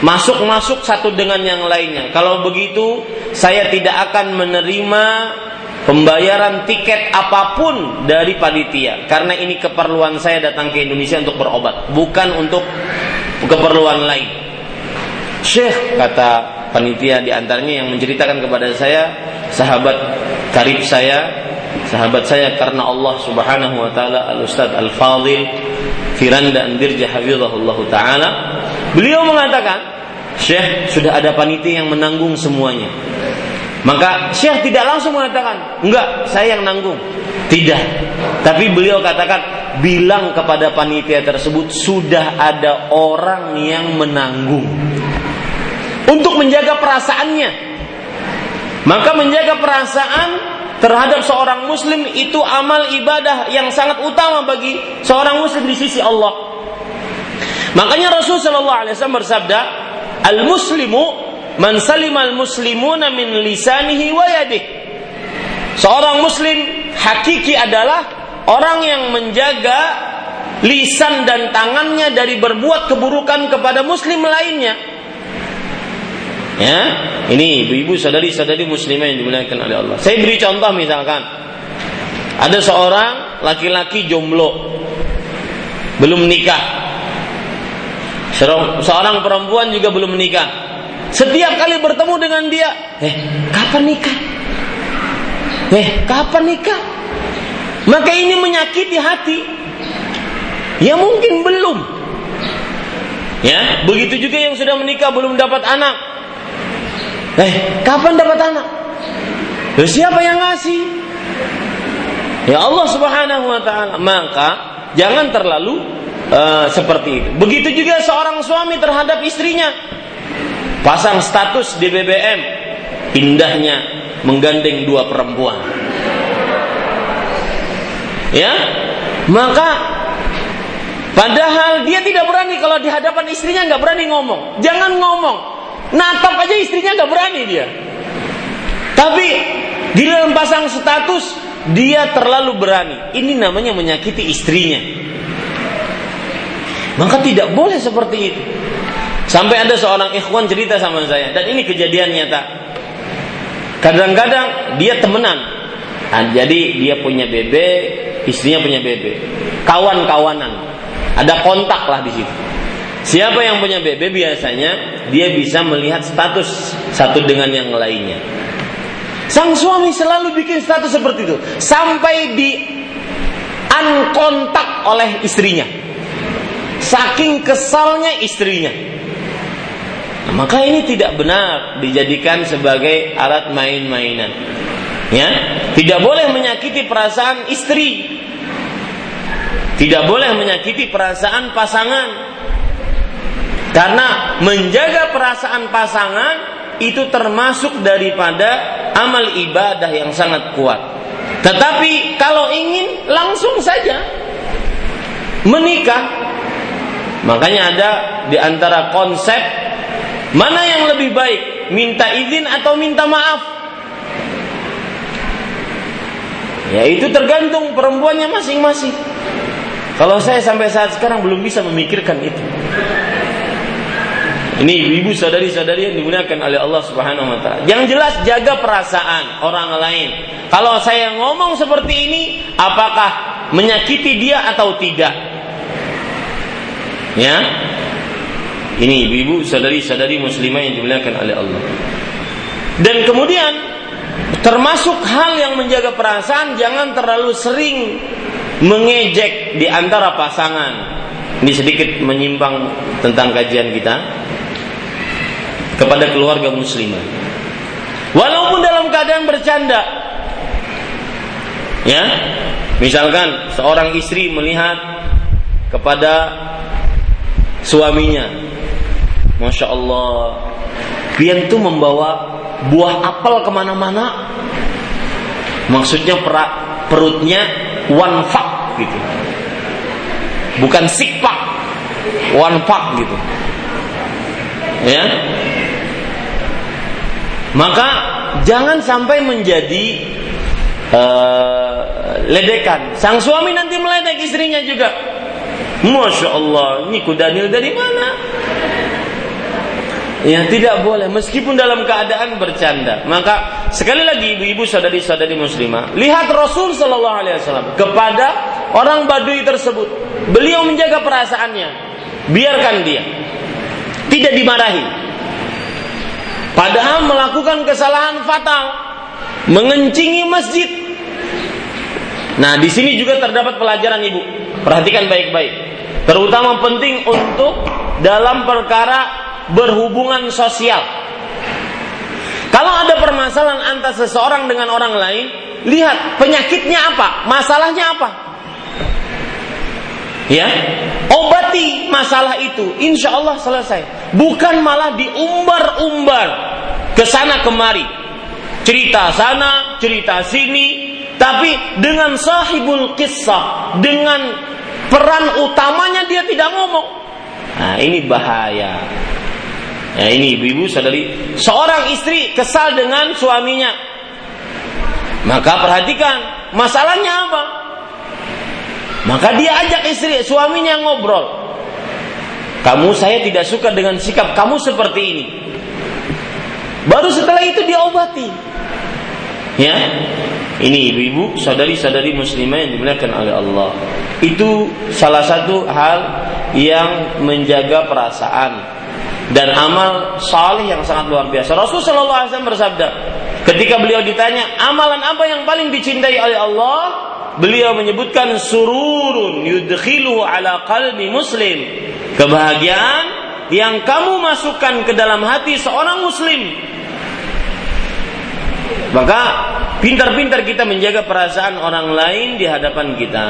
masuk-masuk satu dengan yang lainnya. Kalau begitu, saya tidak akan menerima pembayaran tiket apa pun dari panitia karena ini keperluan saya datang ke Indonesia untuk berobat, bukan untuk keperluan lain. Syekh kata panitia di antaranya yang menceritakan kepada saya sahabat karib saya sahabat saya karena Allah Subhanahu wa taala Al Ustaz Al Fadil Firanda Andirja hafizahullah taala beliau mengatakan Syekh sudah ada panitia yang menanggung semuanya. Maka Syekh tidak langsung mengatakan enggak saya yang nanggung. Tidak. Tapi beliau katakan bilang kepada panitia tersebut sudah ada orang yang menanggung untuk menjaga perasaannya. Maka menjaga perasaan terhadap seorang muslim itu amal ibadah yang sangat utama bagi seorang muslim di sisi Allah. Makanya Rasul sallallahu alaihi wasallam bersabda, "Al-muslimu man salimal muslimuna min lisanihi wa yadihi." Seorang muslim hakiki adalah orang yang menjaga lisan dan tangannya dari berbuat keburukan kepada muslim lainnya. Ya, ini ibu-ibu sadari-sadari muslimah yang dimuliakan oleh Allah. Saya beri contoh misalkan ada seorang laki-laki jomblo, belum menikah. Seorang perempuan juga belum menikah. Setiap kali bertemu dengan dia, eh, kapan nikah? Eh, kapan nikah? Maka ini menyakiti hati. Ya mungkin belum. Ya, begitu juga yang sudah menikah belum dapat anak. Eh, kapan dapat anak? Ya, siapa yang ngasih? Ya Allah Subhanahu wa taala. Maka jangan terlalu uh, seperti itu. Begitu juga seorang suami terhadap istrinya. Pasang status di BBM, indahnya menggandeng dua perempuan. Ya, maka Padahal dia tidak berani kalau di hadapan istrinya nggak berani ngomong. Jangan ngomong. Natap aja istrinya nggak berani dia. Tapi di dalam pasang status dia terlalu berani. Ini namanya menyakiti istrinya. Maka tidak boleh seperti itu. Sampai ada seorang ikhwan cerita sama saya dan ini kejadian nyata. Kadang-kadang dia temenan. Nah, jadi dia punya bebe, istrinya punya bebe. Kawan-kawanan ada kontak lah di situ. Siapa yang punya BB biasanya dia bisa melihat status satu dengan yang lainnya. Sang suami selalu bikin status seperti itu sampai di unkontak oleh istrinya. Saking kesalnya istrinya. Nah, maka ini tidak benar dijadikan sebagai alat main-mainan. Ya, tidak boleh menyakiti perasaan istri tidak boleh menyakiti perasaan pasangan. Karena menjaga perasaan pasangan itu termasuk daripada amal ibadah yang sangat kuat. Tetapi kalau ingin langsung saja menikah, makanya ada di antara konsep mana yang lebih baik, minta izin atau minta maaf. Ya itu tergantung perempuannya masing-masing. Kalau saya sampai saat sekarang belum bisa memikirkan itu. Ini ibu sadari-sadari yang dimuliakan oleh Allah Subhanahu wa taala. Yang jelas jaga perasaan orang lain. Kalau saya ngomong seperti ini, apakah menyakiti dia atau tidak? Ya. Ini ibu-ibu sadari-sadari muslimah yang dimuliakan oleh Allah. Dan kemudian termasuk hal yang menjaga perasaan jangan terlalu sering mengejek di antara pasangan. Ini sedikit menyimpang tentang kajian kita kepada keluarga muslimah. Walaupun dalam keadaan bercanda. Ya. Misalkan seorang istri melihat kepada suaminya. Masya Allah. Dia itu membawa buah apel ke mana-mana. Maksudnya perutnya one fuck gitu. Bukan sikpak, one fuck gitu. Ya. Maka jangan sampai menjadi uh, ledekan. Sang suami nanti meledek istrinya juga. Masya Allah, ini kudanil dari mana? Ya tidak boleh meskipun dalam keadaan bercanda. Maka sekali lagi ibu-ibu saudari-saudari muslimah, lihat Rasul Shallallahu alaihi wasallam kepada orang Badui tersebut. Beliau menjaga perasaannya. Biarkan dia. Tidak dimarahi. Padahal melakukan kesalahan fatal, mengencingi masjid. Nah, di sini juga terdapat pelajaran Ibu. Perhatikan baik-baik. Terutama penting untuk dalam perkara berhubungan sosial. Kalau ada permasalahan antara seseorang dengan orang lain, lihat penyakitnya apa, masalahnya apa. Ya, obati masalah itu, insya Allah selesai. Bukan malah diumbar-umbar ke sana kemari, cerita sana, cerita sini, tapi dengan sahibul kisah, dengan peran utamanya dia tidak ngomong. Nah, ini bahaya. Ya ini ibu-ibu sadari, seorang istri kesal dengan suaminya. Maka perhatikan, masalahnya apa? Maka dia ajak istri, suaminya ngobrol. Kamu saya tidak suka dengan sikap kamu seperti ini. Baru setelah itu dia obati. Ya. Ini ibu-ibu, saudari-saudari muslimah yang dimuliakan oleh Allah. Itu salah satu hal yang menjaga perasaan dan amal salih yang sangat luar biasa. Rasulullah SAW bersabda, ketika beliau ditanya, amalan apa yang paling dicintai oleh Allah? Beliau menyebutkan sururun yudkhiluhu ala qalbi muslim. Kebahagiaan yang kamu masukkan ke dalam hati seorang muslim. Maka pintar-pintar kita menjaga perasaan orang lain di hadapan kita.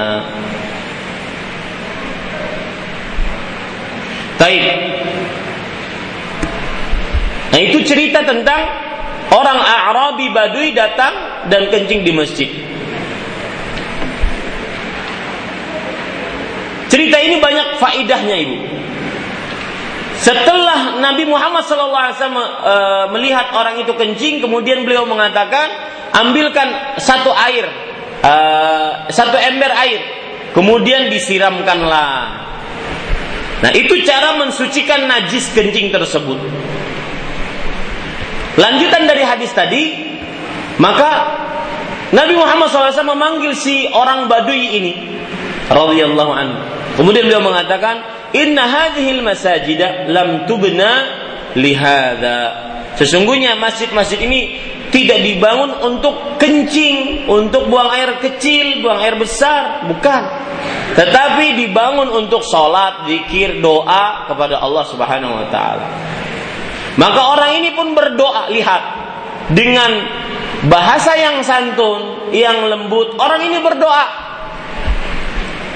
Baik. Nah itu cerita tentang orang Arabi Badui datang dan kencing di masjid. Cerita ini banyak faidahnya ibu. Setelah Nabi Muhammad SAW e, melihat orang itu kencing, kemudian beliau mengatakan, ambilkan satu air, e, satu ember air, kemudian disiramkanlah. Nah itu cara mensucikan najis kencing tersebut. Lanjutan dari hadis tadi, maka Nabi Muhammad SAW memanggil si orang Badui ini, radhiyallahu anhu. Kemudian beliau mengatakan, Inna hadhil masajida lam tubna lihada. Sesungguhnya masjid-masjid ini tidak dibangun untuk kencing, untuk buang air kecil, buang air besar, bukan. Tetapi dibangun untuk sholat, zikir, doa kepada Allah Subhanahu wa taala. Maka orang ini pun berdoa, lihat dengan bahasa yang santun, yang lembut. Orang ini berdoa,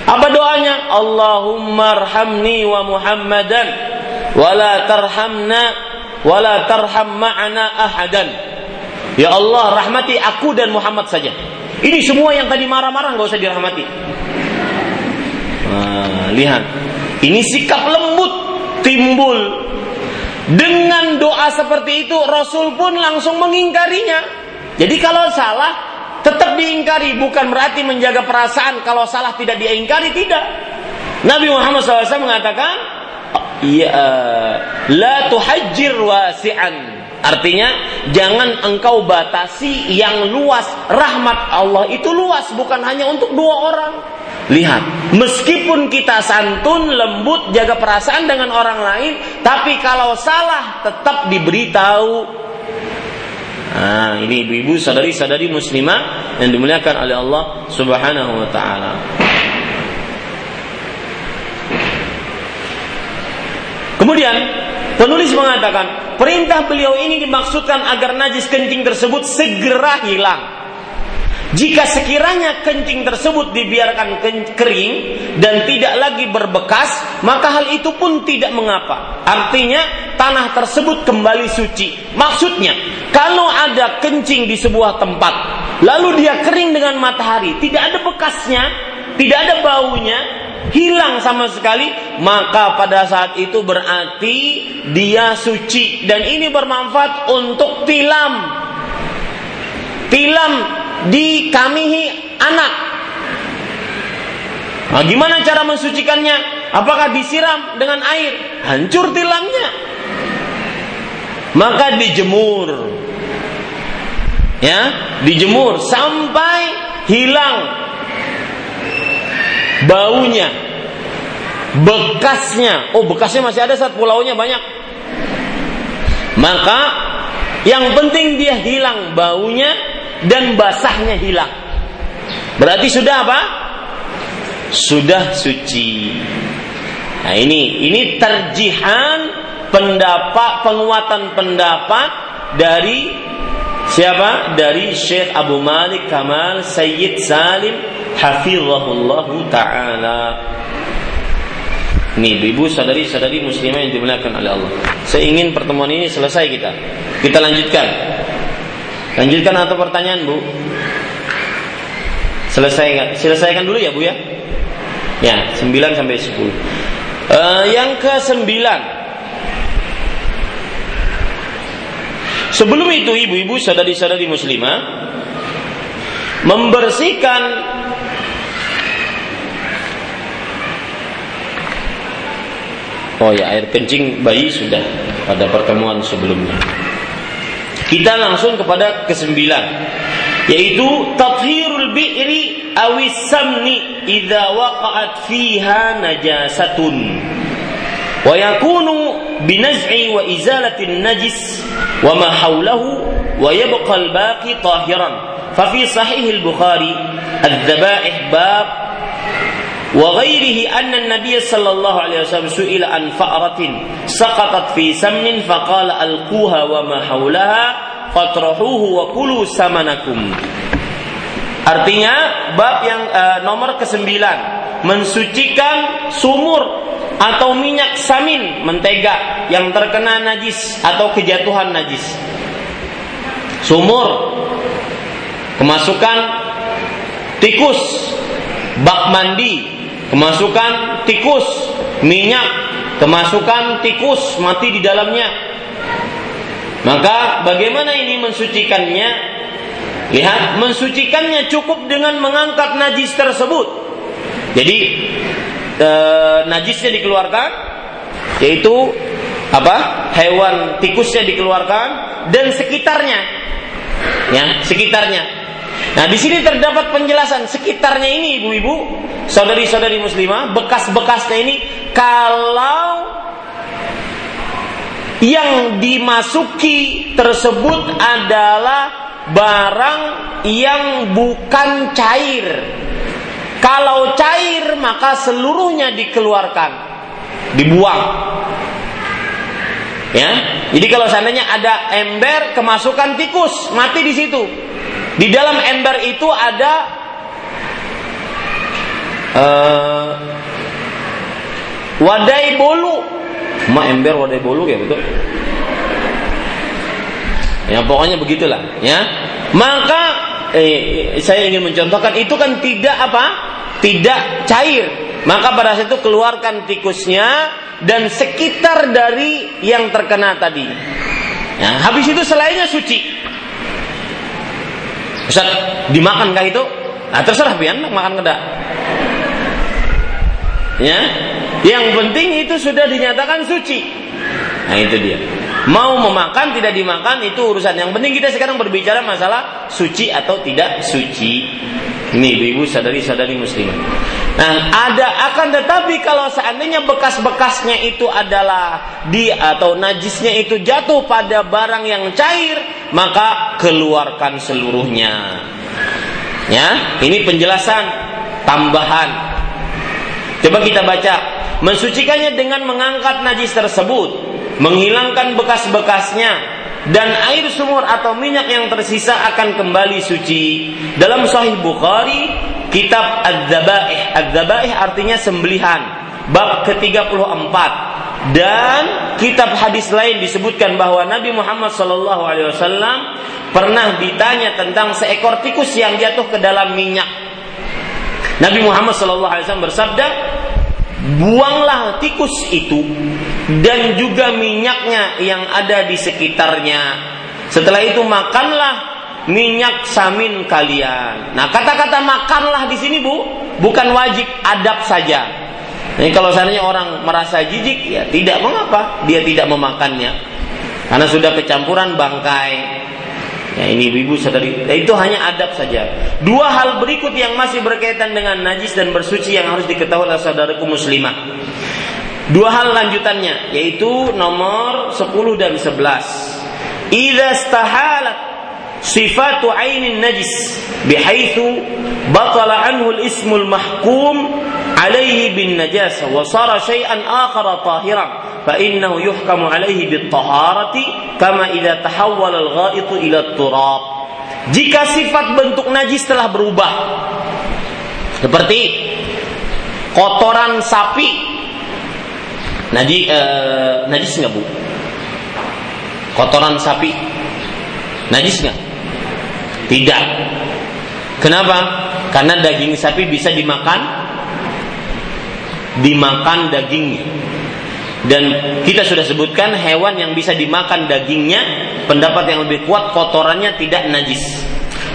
apa doanya? Allahumma arhamni wa Muhammadan wa la tarhamna wa la tarham ma'ana ahadan. Ya Allah, rahmati aku dan Muhammad saja. Ini semua yang tadi marah-marah nggak usah dirahmati. Nah, lihat, ini sikap lembut timbul dengan doa seperti itu Rasul pun langsung mengingkarinya. Jadi kalau salah tetap diingkari bukan berarti menjaga perasaan kalau salah tidak diingkari tidak Nabi Muhammad SAW mengatakan ya la tuhajjir wasi'an Artinya jangan engkau batasi yang luas. Rahmat Allah itu luas bukan hanya untuk dua orang. Lihat, meskipun kita santun, lembut, jaga perasaan dengan orang lain, tapi kalau salah tetap diberitahu Nah, ini ibu-ibu, sadari-sadari muslimah yang dimuliakan oleh Allah Subhanahu wa taala. Kemudian penulis mengatakan, perintah beliau ini dimaksudkan agar najis kencing tersebut segera hilang. Jika sekiranya kencing tersebut dibiarkan kering dan tidak lagi berbekas, maka hal itu pun tidak mengapa. Artinya tanah tersebut kembali suci. Maksudnya, kalau ada kencing di sebuah tempat, lalu dia kering dengan matahari, tidak ada bekasnya, tidak ada baunya, hilang sama sekali, maka pada saat itu berarti dia suci dan ini bermanfaat untuk tilam. Tilam dikamihi anak. Nah, gimana cara mensucikannya? Apakah disiram dengan air? Hancur tilangnya. Maka dijemur. Ya, dijemur sampai hilang baunya. Bekasnya. Oh, bekasnya masih ada saat pulaunya banyak. Maka yang penting dia hilang baunya dan basahnya hilang. Berarti sudah apa? Sudah suci. Nah ini ini terjihan pendapat penguatan pendapat dari siapa? Dari Syekh Abu Malik Kamal Sayyid Salim hafizahullah taala. Ini ibu sadari sadari muslimah yang dimuliakan oleh Allah. Saya ingin pertemuan ini selesai kita. Kita lanjutkan. Lanjutkan atau pertanyaan Bu? Selesaikan, selesaikan dulu ya Bu ya. Ya, 9 sampai 10. Uh, yang ke 9 Sebelum itu ibu-ibu sadari-sadari muslimah membersihkan Oh ya, air kencing bayi sudah pada pertemuan sebelumnya. Kita langsung kepada kesembilan. yaitu tathhirul bi'ri awis samni idza waqa'at fiha najasatun wa yakunu binaz'i wa izalatin najis wa ma hawlahu wa yabqa al-baqi tahiran ففي صحيح البخاري الذبائح باب وغيره أن النبي صلى الله عليه وسلم سئل عن فأرة سقطت في سمن فقال ألقوها وما حولها فاطرحوه وكلوا سمنكم Artinya bab yang uh, nomor kesembilan mensucikan sumur atau minyak samin mentega yang terkena najis atau kejatuhan najis. Sumur kemasukan tikus bak mandi kemasukan tikus, minyak, kemasukan tikus mati di dalamnya. Maka bagaimana ini mensucikannya? Lihat, mensucikannya cukup dengan mengangkat najis tersebut. Jadi e, najisnya dikeluarkan, yaitu apa? Hewan tikusnya dikeluarkan dan sekitarnya, ya sekitarnya Nah, di sini terdapat penjelasan sekitarnya ini ibu-ibu, saudari-saudari muslimah, bekas-bekasnya ini kalau yang dimasuki tersebut adalah barang yang bukan cair. Kalau cair maka seluruhnya dikeluarkan, dibuang. Ya. Jadi kalau seandainya ada ember kemasukan tikus, mati di situ. Di dalam ember itu ada uh, wadai bolu. Ma ember wadai bolu ya betul. Ya pokoknya begitulah ya. Maka eh, saya ingin mencontohkan itu kan tidak apa? Tidak cair. Maka pada saat itu keluarkan tikusnya dan sekitar dari yang terkena tadi. Ya, habis itu selainnya suci. Ustaz, dimakankah itu? Nah, terserah pian makan kedak. Ya. Yang penting itu sudah dinyatakan suci. Nah, itu dia. Mau memakan tidak dimakan itu urusan. Yang penting kita sekarang berbicara masalah suci atau tidak suci. Ini ibu-ibu sadari-sadari muslimah. Nah, ada akan tetapi kalau seandainya bekas-bekasnya itu adalah di atau najisnya itu jatuh pada barang yang cair, maka keluarkan seluruhnya. Ya, ini penjelasan tambahan. Coba kita baca, mensucikannya dengan mengangkat najis tersebut menghilangkan bekas-bekasnya dan air sumur atau minyak yang tersisa akan kembali suci. Dalam Sahih Bukhari, kitab Az-Zabaih. Az-Zabaih artinya sembelihan. Bab ke-34 dan kitab hadis lain disebutkan bahwa Nabi Muhammad SAW pernah ditanya tentang seekor tikus yang jatuh ke dalam minyak. Nabi Muhammad SAW bersabda, buanglah tikus itu dan juga minyaknya yang ada di sekitarnya. Setelah itu makanlah minyak samin kalian. Nah, kata-kata makanlah di sini Bu, bukan wajib adab saja. Jadi kalau seandainya orang merasa jijik, ya tidak mengapa dia tidak memakannya. Karena sudah kecampuran bangkai, Ya ini ibu sadari, ya, itu hanya adab saja. Dua hal berikut yang masih berkaitan dengan najis dan bersuci yang harus diketahui oleh saudaraku muslimah. Dua hal lanjutannya yaitu nomor 10 dan 11. Idza stahalat صفات ainin najis bihaitsu batala anhu al-ismu al-mahkum وصار bin najasa wa sara يحكم عليه tahiran fa innahu yuhkamu alaihi bit taharati kama idza tahawwala al-gha'it ila turab. Jika sifat bentuk najis telah berubah seperti kotoran sapi najis eh, najis nggak bu? Kotoran sapi najis nggak? Tidak kenapa karena daging sapi bisa dimakan dimakan dagingnya dan kita sudah sebutkan hewan yang bisa dimakan dagingnya, pendapat yang lebih kuat kotorannya tidak najis.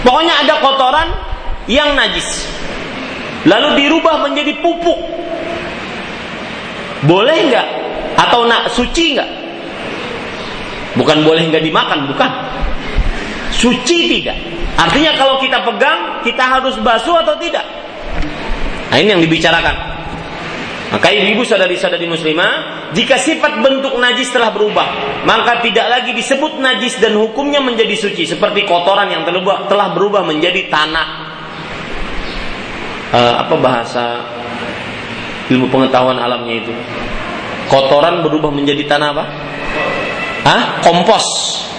Pokoknya ada kotoran yang najis. Lalu dirubah menjadi pupuk. Boleh nggak? Atau nak suci nggak? Bukan boleh nggak dimakan, bukan. Suci tidak. Artinya kalau kita pegang, kita harus basuh atau tidak? Nah ini yang dibicarakan. Maka ibu-ibu sadari-sadari muslimah, jika sifat bentuk najis telah berubah, maka tidak lagi disebut najis dan hukumnya menjadi suci seperti kotoran yang telah berubah menjadi tanah. Uh, apa bahasa ilmu pengetahuan alamnya itu? Kotoran berubah menjadi tanah apa? Hah? Kompos.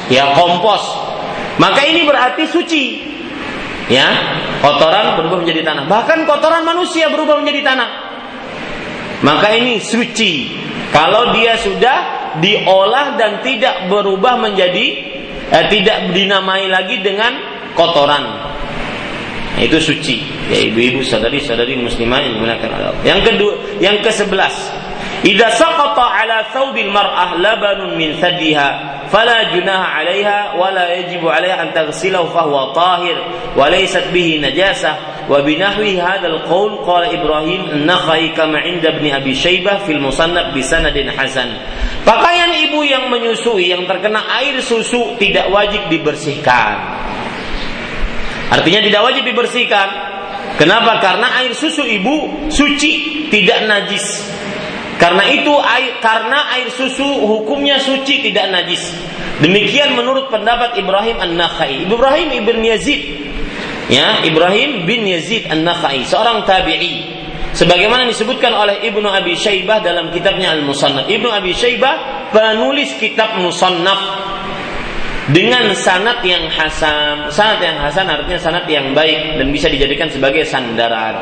Ya, kompos. Maka ini berarti suci. Ya, kotoran berubah menjadi tanah. Bahkan kotoran manusia berubah menjadi tanah. Maka ini suci. Kalau dia sudah diolah dan tidak berubah menjadi eh, tidak dinamai lagi dengan kotoran. Itu suci. Ya ibu-ibu sadari-sadari muslimah yang menggunakan Allah. Yang kedua, yang ke-11. Idza saqata ala thawbil mar'ah labanun min thadiha fala junaha 'alaiha ولا يجب yajibu 'alaiha an taghsilahu fa huwa tahir wa laysat bihi najasah wa binahwi hadzal qaul qala Ibrahim an-Nakhai kama 'inda Ibn Abi fil Musannaf bi sanadin hasan Pakaian ibu yang menyusui yang terkena air susu tidak wajib dibersihkan. Artinya tidak wajib dibersihkan. Kenapa? Karena air susu ibu suci, tidak najis. Karena itu air karena air susu hukumnya suci tidak najis. Demikian menurut pendapat Ibrahim An-Nakhai. Ibrahim ibn Yazid. Ya Ibrahim bin Yazid An-Nakhai seorang tabi'i. Sebagaimana disebutkan oleh Ibnu Abi Syaibah dalam kitabnya Al-Musannaf. Ibnu Abi Syaibah penulis kitab Musannaf. Dengan sanat yang hasan. Sanat yang hasan artinya sanat yang baik dan bisa dijadikan sebagai sandaran.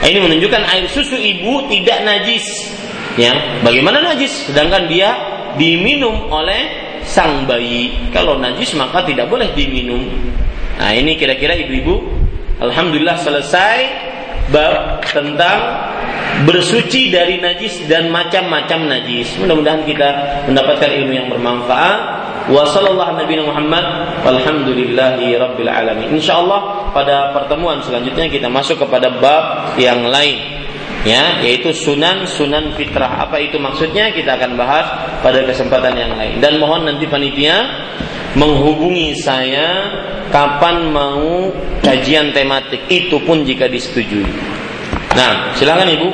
Ini menunjukkan air susu ibu tidak najis ya bagaimana najis sedangkan dia diminum oleh sang bayi kalau najis maka tidak boleh diminum Nah ini kira-kira ibu-ibu Alhamdulillah selesai bab tentang bersuci dari najis dan macam-macam najis. Mudah-mudahan kita mendapatkan ilmu yang bermanfaat. Wa sallallahu nabi Muhammad walhamdulillahi rabbil alamin. Insyaallah pada pertemuan selanjutnya kita masuk kepada bab yang lain ya yaitu sunan sunan fitrah. Apa itu maksudnya? Kita akan bahas pada kesempatan yang lain. Dan mohon nanti panitia menghubungi saya kapan mau kajian tematik. Itu pun jika disetujui. Nah silakan ibu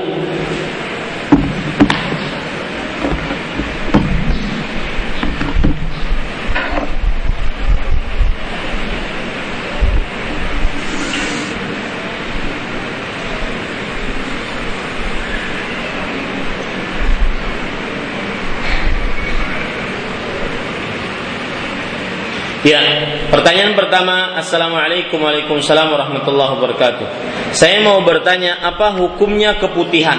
Ya, pertanyaan pertama, Assalamualaikum Waalaikumsalam warahmatullahi wabarakatuh. Saya mau bertanya, apa hukumnya keputihan?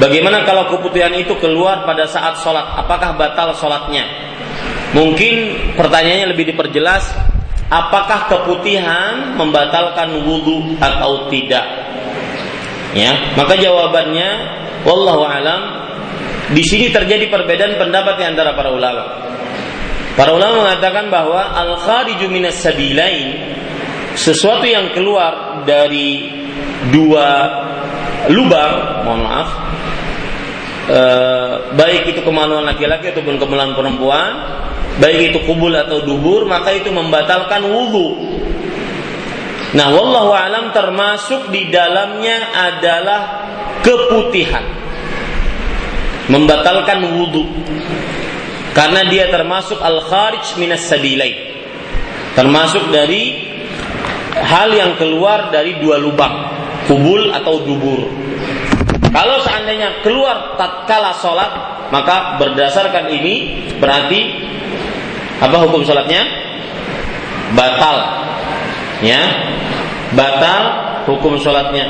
Bagaimana kalau keputihan itu keluar pada saat sholat? Apakah batal sholatnya? Mungkin pertanyaannya lebih diperjelas, apakah keputihan membatalkan wudhu atau tidak? Ya, maka jawabannya, wallahu alam, di sini terjadi perbedaan pendapat di antara para ulama. Para ulama mengatakan bahwa al khariju minas sabilain sesuatu yang keluar dari dua lubang, mohon maaf, e, baik itu kemaluan laki-laki ataupun kemaluan perempuan, baik itu kubul atau dubur, maka itu membatalkan wudhu. Nah, wallahu alam termasuk di dalamnya adalah keputihan. Membatalkan wudhu karena dia termasuk al kharij minas sabilai. Termasuk dari hal yang keluar dari dua lubang kubul atau dubur. Kalau seandainya keluar tatkala sholat maka berdasarkan ini berarti apa hukum sholatnya? Batal. Ya batal hukum sholatnya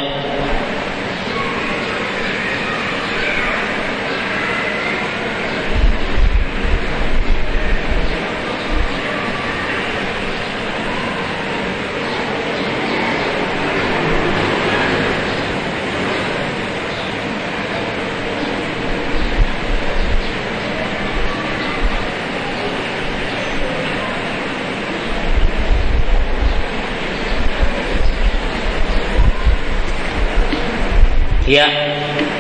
Ya.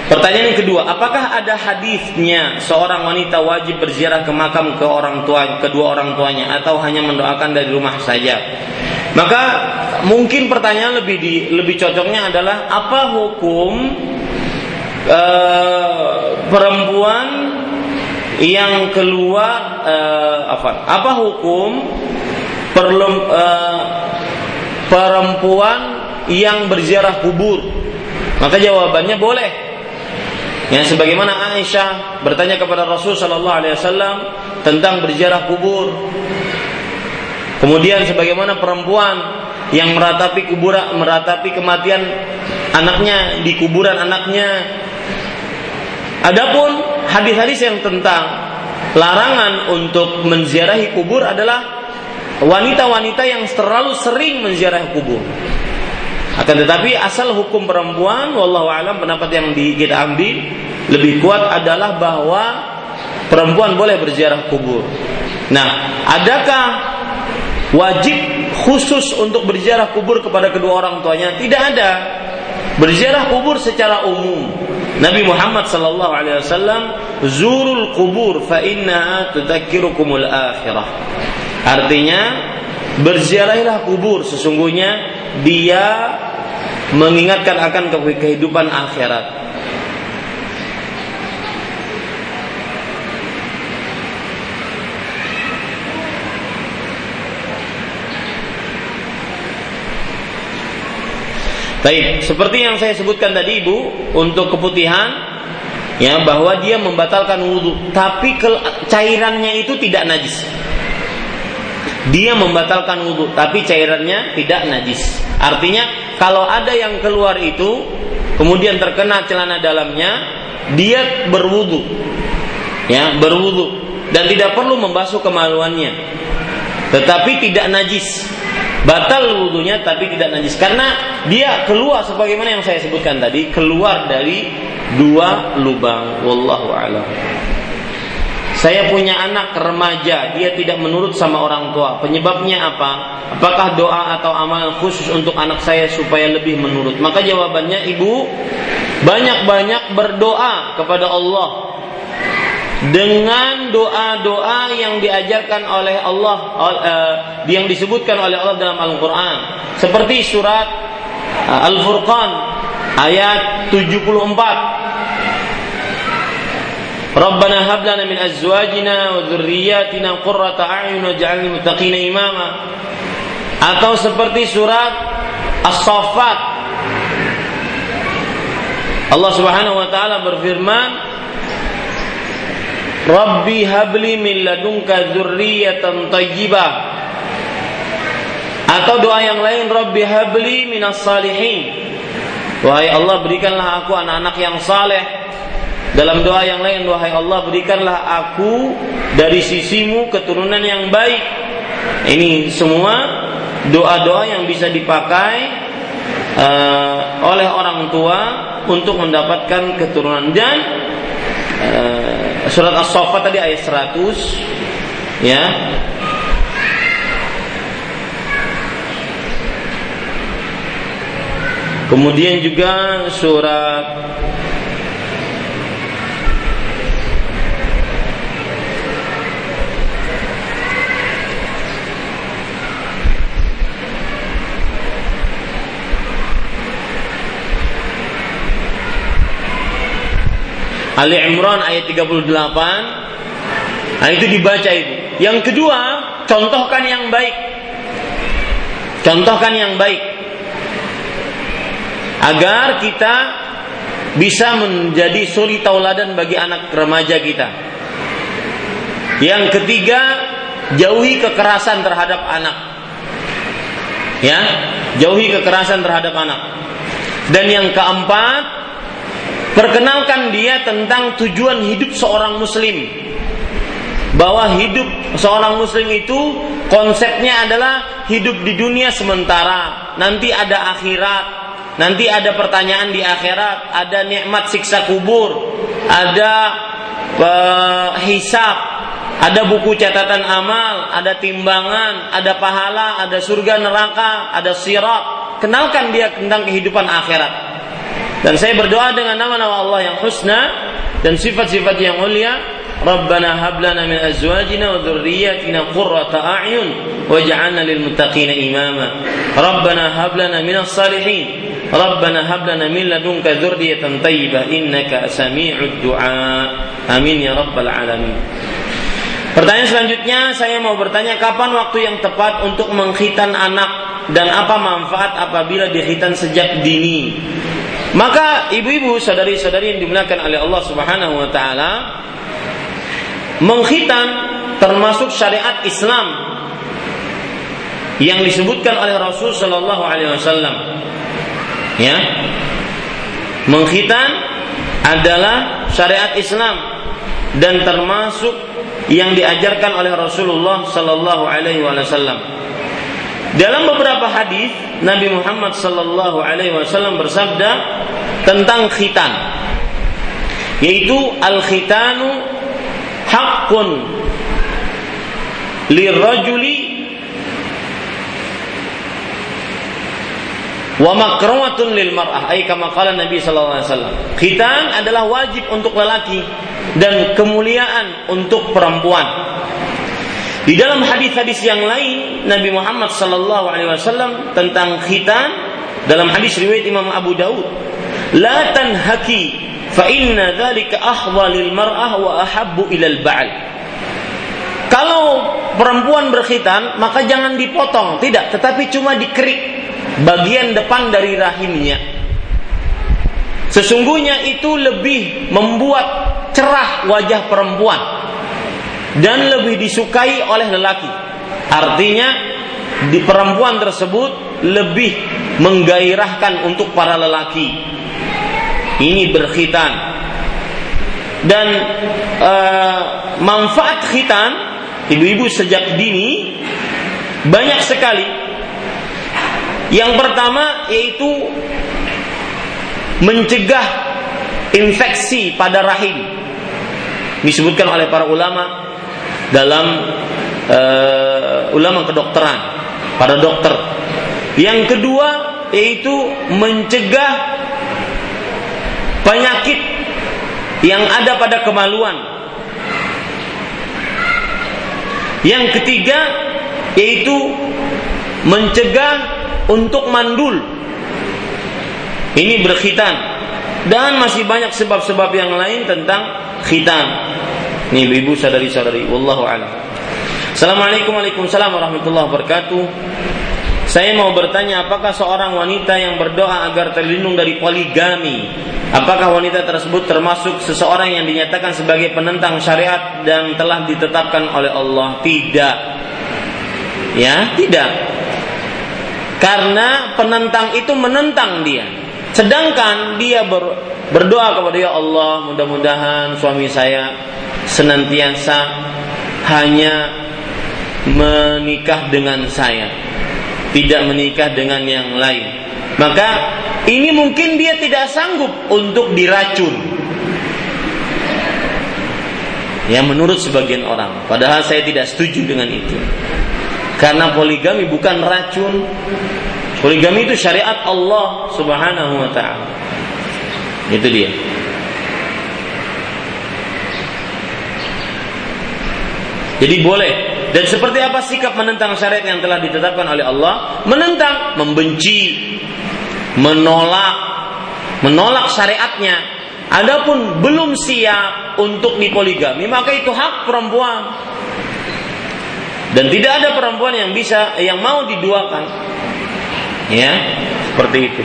Pertanyaan kedua, apakah ada hadisnya seorang wanita wajib berziarah ke makam ke orang tua kedua orang tuanya atau hanya mendoakan dari rumah saja? Maka mungkin pertanyaan lebih di, lebih cocoknya adalah apa hukum uh, perempuan yang keluar uh, apa apa hukum uh, perempuan yang berziarah kubur maka jawabannya boleh yang sebagaimana Aisyah bertanya kepada Rasul Shallallahu Alaihi Wasallam tentang berziarah kubur Kemudian sebagaimana perempuan yang meratapi kuburan, meratapi kematian anaknya di kuburan anaknya. Adapun hadis-hadis yang tentang larangan untuk menziarahi kubur adalah wanita-wanita yang terlalu sering menziarahi kubur. Akan tetapi asal hukum perempuan, wallahu alam pendapat yang di, kita ambil lebih kuat adalah bahwa perempuan boleh berziarah kubur. Nah, adakah wajib khusus untuk berziarah kubur kepada kedua orang tuanya? Tidak ada. Berziarah kubur secara umum. Nabi Muhammad sallallahu alaihi wasallam zurul kubur fa inna akhirah. Artinya berziarahilah kubur. Sesungguhnya dia mengingatkan akan kehidupan akhirat. Baik, seperti yang saya sebutkan tadi Ibu, untuk keputihan ya bahwa dia membatalkan wudhu, tapi cairannya itu tidak najis. Dia membatalkan wudhu, tapi cairannya tidak najis. Artinya kalau ada yang keluar itu, kemudian terkena celana dalamnya, dia berwudhu, ya berwudhu. Dan tidak perlu membasuh kemaluannya, tetapi tidak najis. Batal wudhunya tapi tidak najis. Karena dia keluar sebagaimana yang saya sebutkan tadi keluar dari dua lubang. Wallahu alam saya punya anak remaja, dia tidak menurut sama orang tua. Penyebabnya apa? Apakah doa atau amal khusus untuk anak saya supaya lebih menurut? Maka jawabannya ibu banyak-banyak berdoa kepada Allah dengan doa-doa yang diajarkan oleh Allah uh, yang disebutkan oleh Allah dalam Al-Qur'an seperti surat uh, Al-Furqan ayat 74 Hab lana min azwajina wa dhurriyyatina qurrata a'yun waj'alna muttaqina imama atau seperti surat As-Saffat Allah Subhanahu wa taala berfirman Rabbi habli min ladunka dzurriyyatan thayyibah. Atau doa yang lain Rabbi habli minas salihin. Wahai Allah berikanlah aku anak-anak yang saleh. Dalam doa yang lain wahai Allah berikanlah aku dari sisimu keturunan yang baik. Ini semua doa-doa yang bisa dipakai uh, oleh orang tua untuk mendapatkan keturunan dan uh, surat As-Saffat tadi ayat 100 ya Kemudian juga surat Ali Imran ayat 38 Nah itu dibaca itu Yang kedua Contohkan yang baik. Contohkan yang baik. Agar kita Bisa menjadi suri tauladan Bagi anak remaja kita. Yang ketiga Jauhi kekerasan terhadap anak. Ya Jauhi kekerasan terhadap anak. Dan yang keempat Perkenalkan dia tentang tujuan hidup seorang muslim. Bahwa hidup seorang muslim itu konsepnya adalah hidup di dunia sementara. Nanti ada akhirat, nanti ada pertanyaan di akhirat, ada nikmat siksa kubur, ada uh, hisab, ada buku catatan amal, ada timbangan, ada pahala, ada surga neraka, ada sirat. Kenalkan dia tentang kehidupan akhirat. Dan saya berdoa dengan nama-nama Allah yang husna dan sifat-sifat yang mulia. Rabbana hablana min azwajina wa dhurriyyatina qurrata a'yun waj'alna lil muttaqina imama. Rabbana hablana min as-salihin. Rabbana hablana min ladunka dzurriyyatan thayyibah innaka sami'ud du'a. Amin ya rabbal alamin. Pertanyaan selanjutnya saya mau bertanya kapan waktu yang tepat untuk mengkhitan anak dan apa manfaat apabila dikhitan sejak dini? Maka ibu-ibu, saudari-saudari yang dimuliakan oleh Allah Subhanahu wa taala, mengkhitan termasuk syariat Islam yang disebutkan oleh Rasul Shallallahu Alaihi Wasallam. Ya, mengkhitan adalah syariat Islam dan termasuk yang diajarkan oleh Rasulullah sallallahu alaihi wasallam. Dalam beberapa hadis Nabi Muhammad sallallahu alaihi wasallam bersabda tentang khitan yaitu al-khitanu haqqun lirrajuli wa makrumatun lil mar'ah ay kama qala Nabi sallallahu alaihi wasallam. Khitan adalah wajib untuk lelaki dan kemuliaan untuk perempuan. Di dalam hadis-hadis yang lain Nabi Muhammad sallallahu alaihi wasallam tentang khitan dalam hadis riwayat Imam Abu Daud, "La tanhaki fa inna dzalika ahdha lil mar'ah wa ahabbu ilal ba'al." Kalau perempuan berkhitan, maka jangan dipotong, tidak, tetapi cuma dikerik bagian depan dari rahimnya. Sesungguhnya itu lebih membuat cerah wajah perempuan dan lebih disukai oleh lelaki. Artinya di perempuan tersebut lebih menggairahkan untuk para lelaki. Ini berkhitan dan e, manfaat khitan ibu-ibu sejak dini banyak sekali. Yang pertama yaitu mencegah infeksi pada rahim disebutkan oleh para ulama dalam uh, ulama kedokteran, para dokter. Yang kedua yaitu mencegah penyakit yang ada pada kemaluan. Yang ketiga yaitu mencegah untuk mandul. Ini berkhitan dan masih banyak sebab-sebab yang lain tentang khitan. Ini ibu sadari-sadari, wallahu a'lam. Assalamualaikum warahmatullahi wabarakatuh. Saya mau bertanya apakah seorang wanita yang berdoa agar terlindung dari poligami Apakah wanita tersebut termasuk seseorang yang dinyatakan sebagai penentang syariat dan telah ditetapkan oleh Allah? Tidak. Ya, tidak. Karena penentang itu menentang dia. Sedangkan dia ber, berdoa kepada ya Allah mudah-mudahan suami saya senantiasa hanya menikah dengan saya tidak menikah dengan yang lain. Maka ini mungkin dia tidak sanggup untuk diracun. Ya menurut sebagian orang. Padahal saya tidak setuju dengan itu. Karena poligami bukan racun. Poligami itu syariat Allah subhanahu wa ta'ala itu dia. Jadi boleh. Dan seperti apa sikap menentang syariat yang telah ditetapkan oleh Allah? Menentang, membenci, menolak, menolak syariatnya. Adapun belum siap untuk dipoligami, maka itu hak perempuan. Dan tidak ada perempuan yang bisa yang mau diduakan. Ya, seperti itu.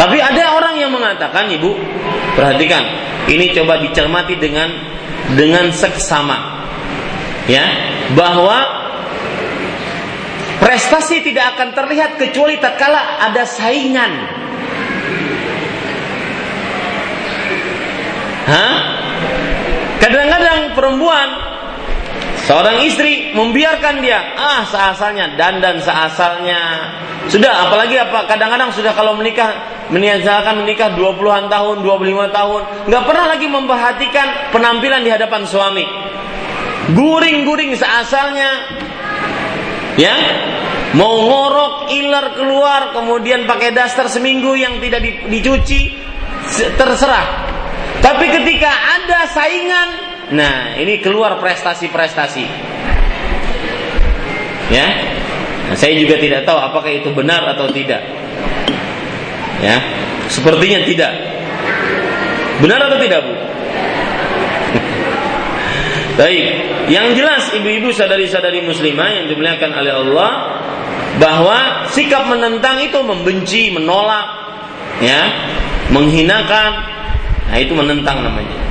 Tapi ada orang yang mengatakan, Ibu, perhatikan, ini coba dicermati dengan dengan seksama. Ya, bahwa prestasi tidak akan terlihat kecuali tatkala ada saingan. Hah? Kadang-kadang perempuan seorang istri membiarkan dia ah seasalnya dan dan seasalnya sudah apalagi apa kadang-kadang sudah kalau menikah meniazakan menikah 20-an tahun, 25 tahun, nggak pernah lagi memperhatikan penampilan di hadapan suami. Guring-guring seasalnya, ya, mau ngorok, iler keluar, kemudian pakai daster seminggu yang tidak dicuci, terserah. Tapi ketika ada saingan, Nah, ini keluar prestasi-prestasi. Ya. Nah, saya juga tidak tahu apakah itu benar atau tidak. Ya. Sepertinya tidak. Benar atau tidak, Bu? Baik, yang jelas ibu-ibu sadari-sadari muslimah yang dimuliakan oleh Allah bahwa sikap menentang itu membenci, menolak, ya, menghinakan, nah itu menentang namanya.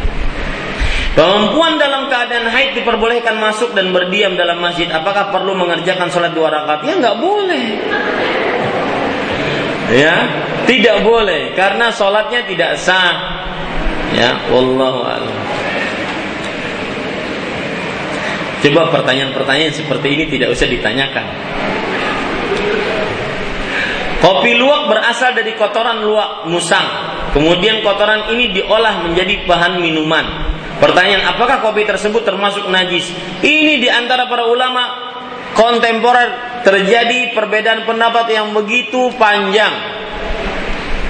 Perempuan dalam keadaan haid diperbolehkan masuk dan berdiam dalam masjid. Apakah perlu mengerjakan sholat dua rakaat? Ya nggak boleh. Ya, tidak boleh karena sholatnya tidak sah. Ya, wallahu a'lam. Coba pertanyaan-pertanyaan seperti ini tidak usah ditanyakan. Kopi luwak berasal dari kotoran luwak musang. Kemudian kotoran ini diolah menjadi bahan minuman. Pertanyaan, apakah kopi tersebut termasuk najis? Ini di antara para ulama kontemporer terjadi perbedaan pendapat yang begitu panjang.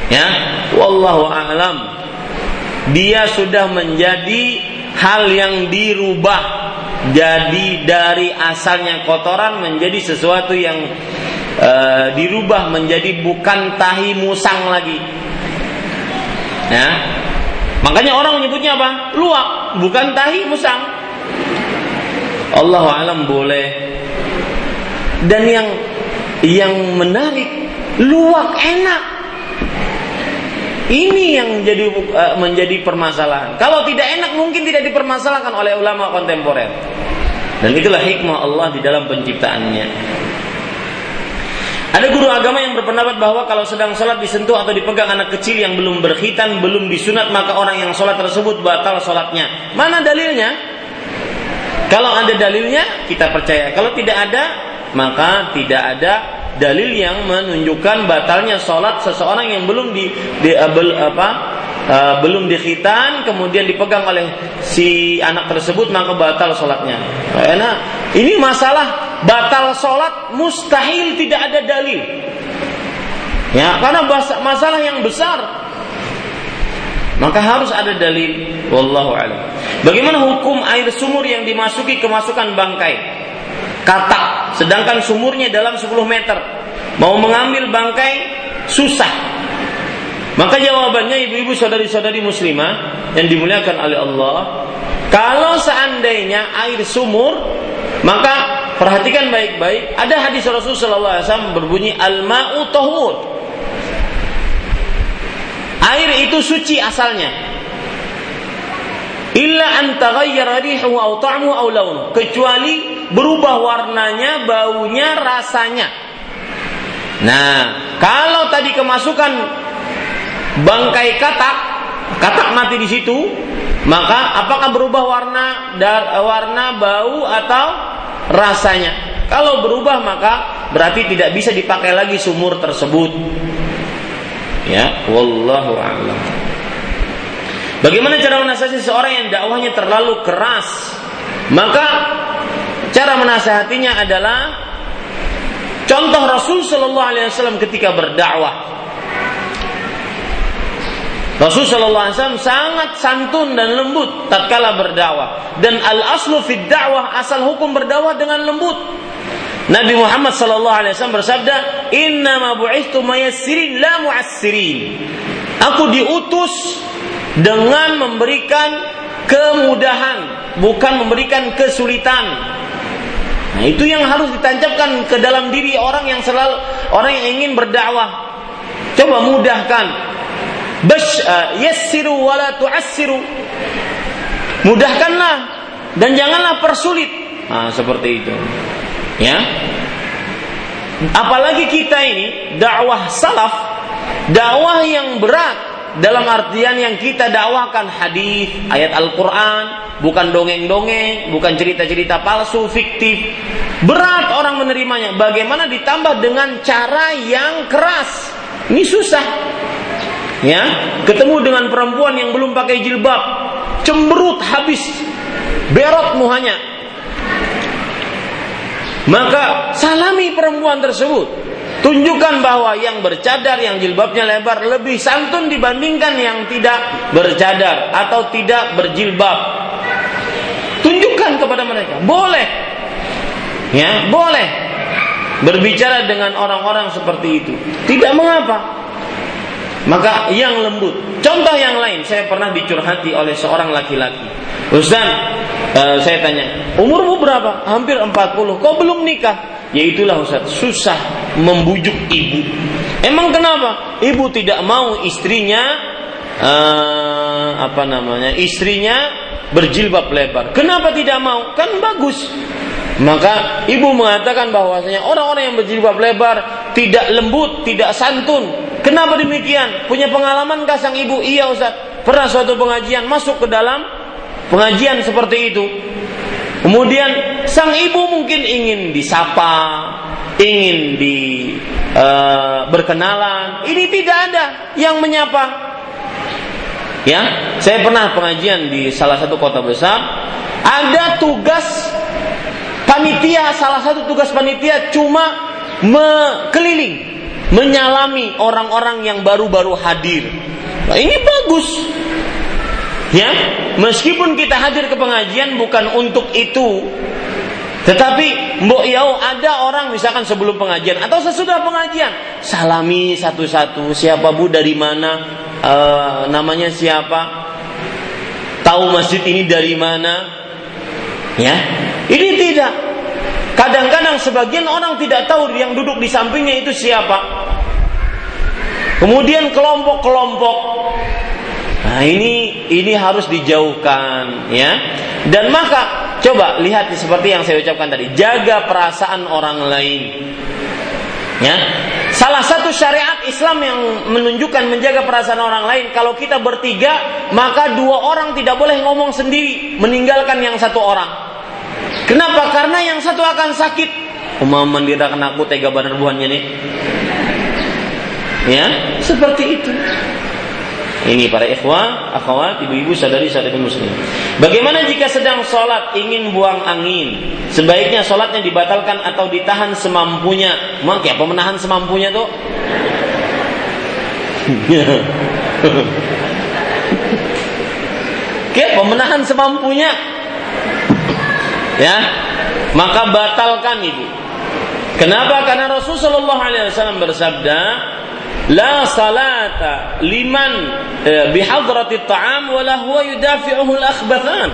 Ya, wallahu a'lam. Dia sudah menjadi hal yang dirubah jadi dari asalnya kotoran menjadi sesuatu yang e, dirubah menjadi bukan tahi musang lagi. Ya. Makanya orang menyebutnya apa? Luak, bukan tahi musang. Allah alam boleh. Dan yang yang menarik, luak enak. Ini yang jadi uh, menjadi permasalahan. Kalau tidak enak mungkin tidak dipermasalahkan oleh ulama kontemporer. Dan itulah hikmah Allah di dalam penciptaannya. Ada guru agama yang berpendapat bahwa kalau sedang sholat disentuh atau dipegang anak kecil yang belum berkhitan, belum disunat, maka orang yang sholat tersebut batal sholatnya. Mana dalilnya? Kalau ada dalilnya, kita percaya. Kalau tidak ada, maka tidak ada dalil yang menunjukkan batalnya sholat seseorang yang belum di, di uh, bel, apa uh, belum dikhitan kemudian dipegang oleh si anak tersebut maka batal sholatnya. Karena ini masalah batal sholat mustahil tidak ada dalil. Ya, karena masalah yang besar maka harus ada dalil wallahu alam. Bagaimana hukum air sumur yang dimasuki kemasukan bangkai? katak sedangkan sumurnya dalam 10 meter mau mengambil bangkai susah maka jawabannya ibu-ibu saudari-saudari muslimah yang dimuliakan oleh Allah kalau seandainya air sumur maka perhatikan baik-baik ada hadis Rasulullah SAW berbunyi al-ma'u tahur air itu suci asalnya. Illa an taghayyara rihuhu kecuali berubah warnanya, baunya, rasanya. Nah, kalau tadi kemasukan bangkai katak, katak mati di situ, maka apakah berubah warna, dar, warna, bau atau rasanya? Kalau berubah maka berarti tidak bisa dipakai lagi sumur tersebut. Ya, wallahu a'lam. Bagaimana cara menasihati seorang yang dakwahnya terlalu keras? Maka Cara menasehatinya adalah contoh Rasul Shallallahu Alaihi Wasallam ketika berdakwah. Rasul Shallallahu Alaihi Wasallam sangat santun dan lembut tatkala berdakwah. Dan al aslu fid dakwah asal hukum berdakwah dengan lembut. Nabi Muhammad Sallallahu Alaihi Wasallam bersabda, Inna ma mayassirin la mu'assirin. Aku diutus dengan memberikan kemudahan, bukan memberikan kesulitan. Nah, itu yang harus ditancapkan ke dalam diri orang yang selalu orang yang ingin berdakwah. Coba mudahkan. Bash uh, yassiru wala tu'assiru. Mudahkanlah dan janganlah persulit. Nah, seperti itu. Ya. Apalagi kita ini dakwah salaf, dakwah yang berat dalam artian yang kita dakwahkan hadis, ayat Al-Qur'an, bukan dongeng-dongeng, bukan cerita-cerita palsu, fiktif. Berat orang menerimanya. Bagaimana ditambah dengan cara yang keras? Ini susah. Ya, ketemu dengan perempuan yang belum pakai jilbab, cemberut habis, berot muhanya. Maka salami perempuan tersebut Tunjukkan bahwa yang bercadar, yang jilbabnya lebar lebih santun dibandingkan yang tidak bercadar atau tidak berjilbab. Tunjukkan kepada mereka. Boleh. Ya, boleh. Berbicara dengan orang-orang seperti itu. Tidak mengapa. Maka yang lembut. Contoh yang lain, saya pernah dicurhati oleh seorang laki-laki. Ustaz, uh, saya tanya, umurmu berapa? Hampir 40. Kok belum nikah? Ya itulah Ustaz, susah membujuk ibu. Emang kenapa? Ibu tidak mau istrinya uh, apa namanya? Istrinya berjilbab lebar. Kenapa tidak mau? Kan bagus. Maka ibu mengatakan bahwasanya orang-orang yang berjilbab lebar tidak lembut, tidak santun. Kenapa demikian? Punya pengalaman kah sang ibu? Iya Ustaz. Pernah suatu pengajian masuk ke dalam pengajian seperti itu. Kemudian sang ibu mungkin ingin disapa, ingin di uh, berkenalan. Ini tidak ada yang menyapa. Ya, saya pernah pengajian di salah satu kota besar. Ada tugas panitia, salah satu tugas panitia cuma mengkeliling, menyalami orang-orang yang baru-baru hadir. Nah, ini bagus. Ya, meskipun kita hadir ke pengajian bukan untuk itu, tetapi Mbok Yau ada orang misalkan sebelum pengajian atau sesudah pengajian salami satu-satu siapa bu dari mana? E, namanya siapa? Tahu masjid ini dari mana? Ya ini tidak kadang-kadang sebagian orang tidak tahu yang duduk di sampingnya itu siapa kemudian kelompok-kelompok Nah ini ini harus dijauhkan ya. Dan maka coba lihat seperti yang saya ucapkan tadi, jaga perasaan orang lain. Ya. Salah satu syariat Islam yang menunjukkan menjaga perasaan orang lain, kalau kita bertiga, maka dua orang tidak boleh ngomong sendiri, meninggalkan yang satu orang. Kenapa? Karena yang satu akan sakit. Umam mandira kena aku tega badan buahnya nih. Ya, seperti itu. Ini para ikhwah, akhwat, ibu-ibu, sadari-sadari muslim. Bagaimana jika sedang sholat ingin buang angin? Sebaiknya sholatnya dibatalkan atau ditahan semampunya. Mak, apa menahan semampunya tuh? Oke, pemenahan semampunya. Ya, maka batalkan itu. Kenapa? Karena Rasulullah SAW bersabda, La salata liman eh, bihadrati ta'am wala huwa yudafi'uhu al-akhbathan.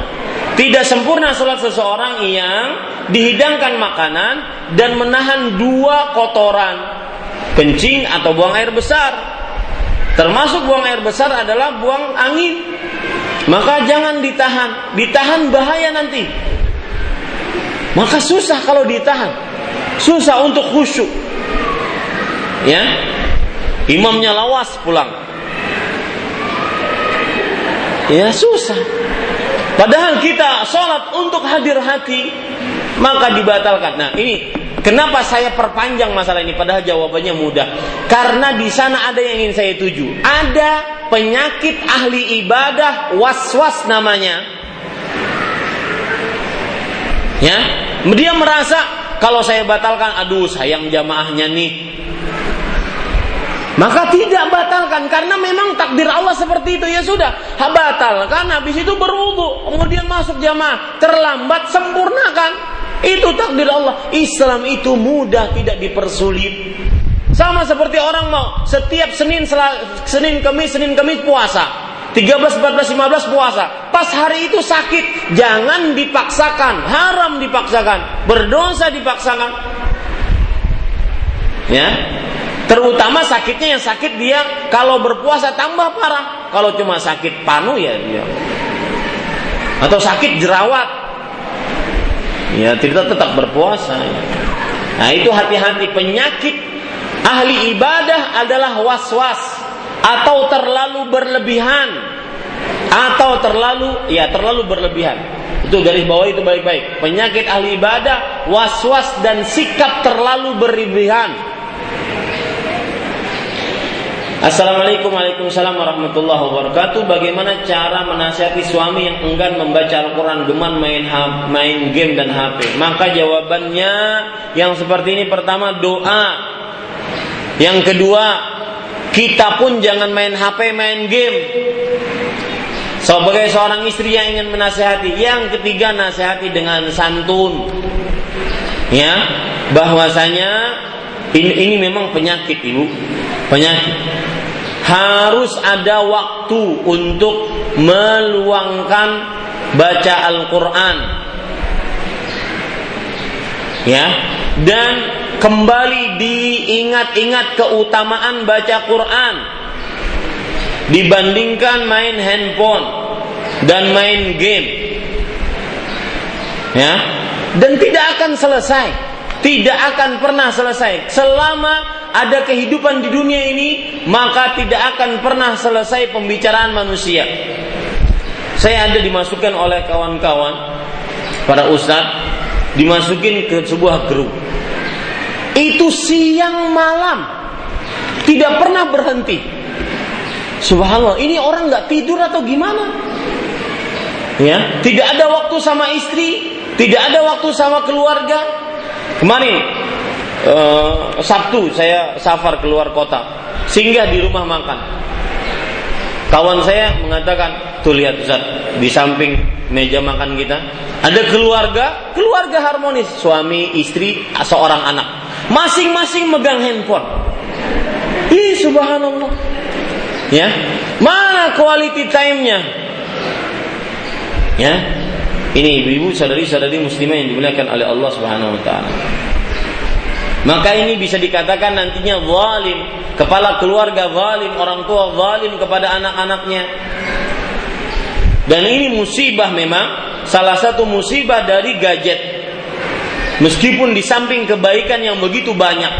Tidak sempurna salat seseorang yang dihidangkan makanan dan menahan dua kotoran, kencing atau buang air besar. Termasuk buang air besar adalah buang angin. Maka jangan ditahan, ditahan bahaya nanti. Maka susah kalau ditahan. Susah untuk khusyuk. Ya, Imamnya lawas pulang. Ya susah. Padahal kita sholat untuk hadir hati, maka dibatalkan. Nah ini kenapa saya perpanjang masalah ini? Padahal jawabannya mudah. Karena di sana ada yang ingin saya tuju. Ada penyakit ahli ibadah was-was namanya. Ya, dia merasa kalau saya batalkan, aduh sayang jamaahnya nih, maka tidak batalkan karena memang takdir Allah seperti itu ya sudah. Batalkan habis itu berwudu, kemudian masuk jamaah, terlambat sempurnakan. Itu takdir Allah. Islam itu mudah tidak dipersulit. Sama seperti orang mau setiap Senin Senin Kamis Senin Kamis puasa. 13, 14, 15 puasa. Pas hari itu sakit, jangan dipaksakan, haram dipaksakan, berdosa dipaksakan. Ya, Terutama sakitnya yang sakit dia kalau berpuasa tambah parah. Kalau cuma sakit panu ya dia. Atau sakit jerawat. Ya tidak tetap berpuasa. Nah itu hati-hati penyakit ahli ibadah adalah was-was atau terlalu berlebihan. Atau terlalu ya terlalu berlebihan. Itu garis bawah itu baik-baik. Penyakit ahli ibadah was-was dan sikap terlalu berlebihan. Assalamualaikum Waalaikumsalam warahmatullahi wabarakatuh. Bagaimana cara menasihati suami yang enggan membaca Al-Quran Geman main, main game dan HP Maka jawabannya yang seperti ini. Pertama doa. Yang kedua Kita pun jangan main HP main game Sebagai seorang istri yang ingin menasehati, yang ketiga nasihati dengan santun. Ya, bahwasanya ini, ini memang penyakit ibu, penyakit. Harus ada waktu untuk meluangkan baca Al-Quran. Ya, dan kembali diingat-ingat keutamaan baca Quran dibandingkan main handphone dan main game. Ya. Dan tidak akan selesai. Tidak akan pernah selesai. Selama ada kehidupan di dunia ini, maka tidak akan pernah selesai pembicaraan manusia. Saya ada dimasukkan oleh kawan-kawan para ustadz dimasukin ke sebuah grup. Itu siang malam tidak pernah berhenti Subhanallah, ini orang nggak tidur atau gimana? Ya, tidak ada waktu sama istri, tidak ada waktu sama keluarga. Kemarin uh, Sabtu saya safar keluar kota, singgah di rumah makan. Kawan saya mengatakan, tuh lihat Ustaz, di samping meja makan kita ada keluarga, keluarga harmonis, suami, istri, seorang anak. Masing-masing megang handphone. Ih, subhanallah. Ya, mana quality time-nya? Ya, ini ibu-ibu saudari-saudari muslimah yang dimuliakan oleh Allah Subhanahu wa taala. Maka ini bisa dikatakan nantinya zalim, kepala keluarga zalim, orang tua zalim kepada anak-anaknya. Dan ini musibah memang salah satu musibah dari gadget. Meskipun di samping kebaikan yang begitu banyak.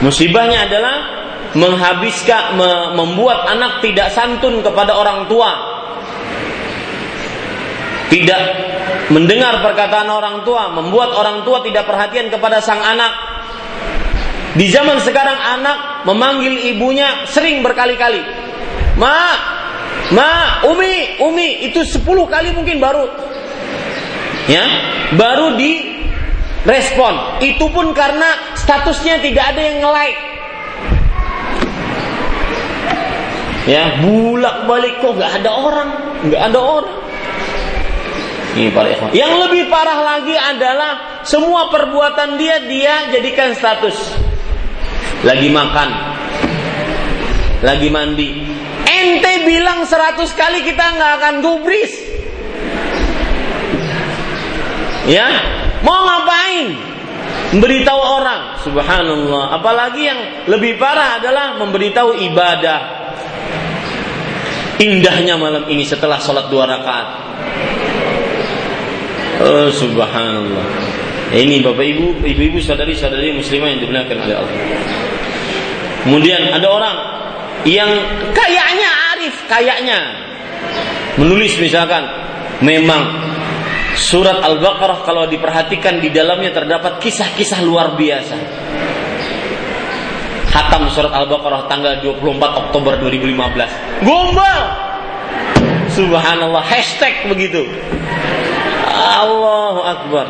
Musibahnya adalah menghabiskan membuat anak tidak santun kepada orang tua tidak mendengar perkataan orang tua membuat orang tua tidak perhatian kepada sang anak. Di zaman sekarang anak memanggil ibunya sering berkali-kali. Ma ma umi umi itu sepuluh kali mungkin baru. Ya baru di respon. Itu pun karena statusnya tidak ada yang nge-like. Ya, bulak balik kok nggak ada orang, nggak ada orang. Ini para ikhwan. Yang lebih parah lagi adalah semua perbuatan dia dia jadikan status. Lagi makan, lagi mandi. Ente bilang seratus kali kita nggak akan gubris. Ya, mau ngapain? Memberitahu orang, subhanallah. Apalagi yang lebih parah adalah memberitahu ibadah indahnya malam ini setelah sholat dua rakaat. Oh subhanallah. Ini bapak ibu, ibu-ibu saudari-saudari muslimah yang dimuliakan oleh Allah. Kemudian ada orang yang kayaknya arif, kayaknya menulis misalkan memang surat Al-Baqarah kalau diperhatikan di dalamnya terdapat kisah-kisah luar biasa Hatam surat Al-Baqarah tanggal 24 Oktober 2015. Gombal. Subhanallah, hashtag begitu. Allahu Akbar.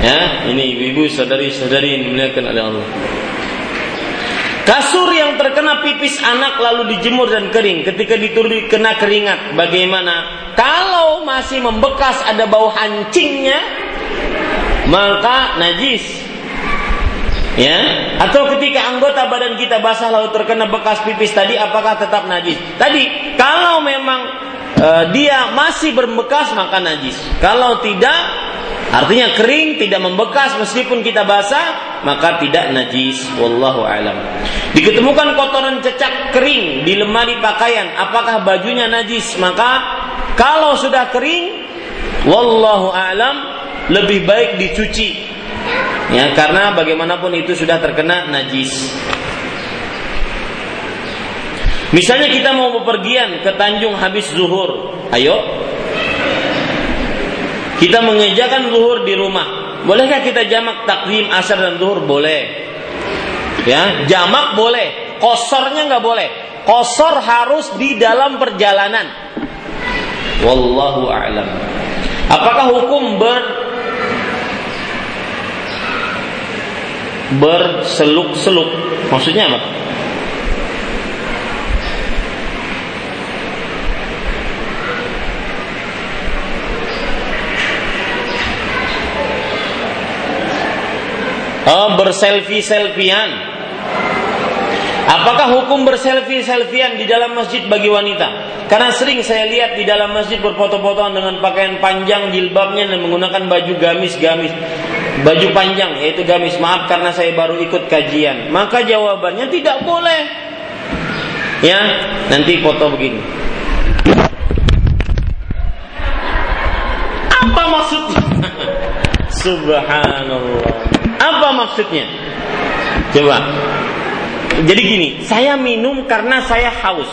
Ya, ini ibu-ibu saudari-saudari yang dimuliakan oleh Allah. Kasur yang terkena pipis anak lalu dijemur dan kering ketika dituri kena keringat bagaimana? Kalau masih membekas ada bau hancingnya maka najis ya atau ketika anggota badan kita basah lalu terkena bekas pipis tadi apakah tetap najis tadi kalau memang e, dia masih berbekas maka najis. Kalau tidak artinya kering tidak membekas meskipun kita basah maka tidak najis. Wallahu alam. Diketemukan kotoran cecak kering di lemari pakaian. Apakah bajunya najis? Maka kalau sudah kering wallahu alam lebih baik dicuci. Ya, karena bagaimanapun itu sudah terkena najis. Misalnya kita mau bepergian ke Tanjung habis zuhur, ayo. Kita mengejakan zuhur di rumah. Bolehkah kita jamak takdim asar dan zuhur? Boleh. Ya, jamak boleh. Kosornya nggak boleh. Kosor harus di dalam perjalanan. Wallahu a'lam. Apakah hukum ber berseluk-seluk. Maksudnya apa? Oh, berselfie-selfian. Apakah hukum berselfie-selfian di dalam masjid bagi wanita? Karena sering saya lihat di dalam masjid berfoto-fotoan dengan pakaian panjang jilbabnya dan menggunakan baju gamis-gamis. Baju panjang yaitu gamis. Maaf karena saya baru ikut kajian. Maka jawabannya tidak boleh. Ya, nanti foto begini. Apa maksudnya? Subhanallah. Apa maksudnya? Coba. Jadi gini, saya minum karena saya haus.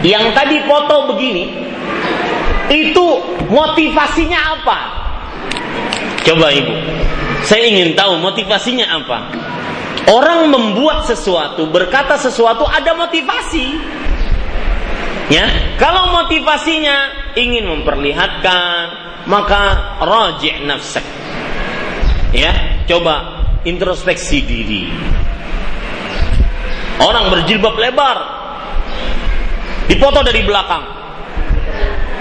Yang tadi foto begini, itu motivasinya apa? Coba ibu, saya ingin tahu motivasinya apa. Orang membuat sesuatu, berkata sesuatu ada motivasi. Ya, kalau motivasinya ingin memperlihatkan, maka rajih nafsak. Ya, coba introspeksi diri. Orang berjilbab lebar, dipoto dari belakang,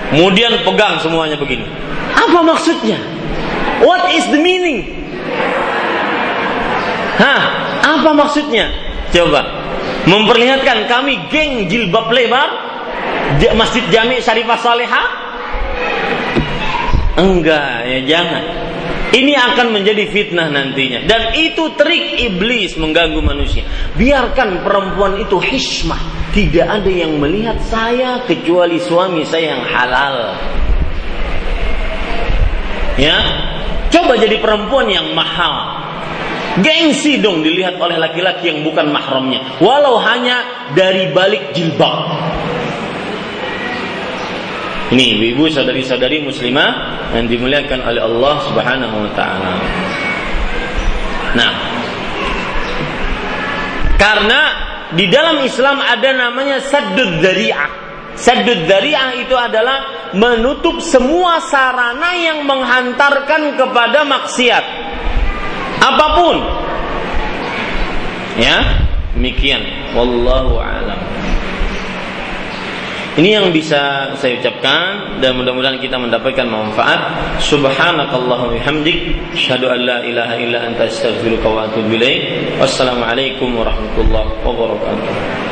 kemudian pegang semuanya begini. Apa maksudnya? What is the meaning? Hah, apa maksudnya? Coba memperlihatkan kami geng jilbab lebar Masjid Jami Syarifah Salihah? Enggak, ya jangan. Ini akan menjadi fitnah nantinya dan itu trik iblis mengganggu manusia. Biarkan perempuan itu hikmah. Tidak ada yang melihat saya kecuali suami saya yang halal. Ya, coba jadi perempuan yang mahal. Gengsi dong dilihat oleh laki-laki yang bukan mahramnya, walau hanya dari balik jilbab. Ini ibu-ibu saudari-saudari muslimah yang dimuliakan oleh Allah Subhanahu wa taala. Nah, karena di dalam Islam ada namanya saddud dzari'ah. Saddud dzari'ah itu adalah menutup semua sarana yang menghantarkan kepada maksiat. Apa pun. Ya, demikian. Wallahu a'lam. Ini yang bisa saya ucapkan dan mudah-mudahan kita mendapatkan manfaat. Subhanakallahumma bihamdik, asyhadu an la ilaha illa anta astaghfiruka wa atubu ilaik. Wassalamualaikum warahmatullahi wabarakatuh.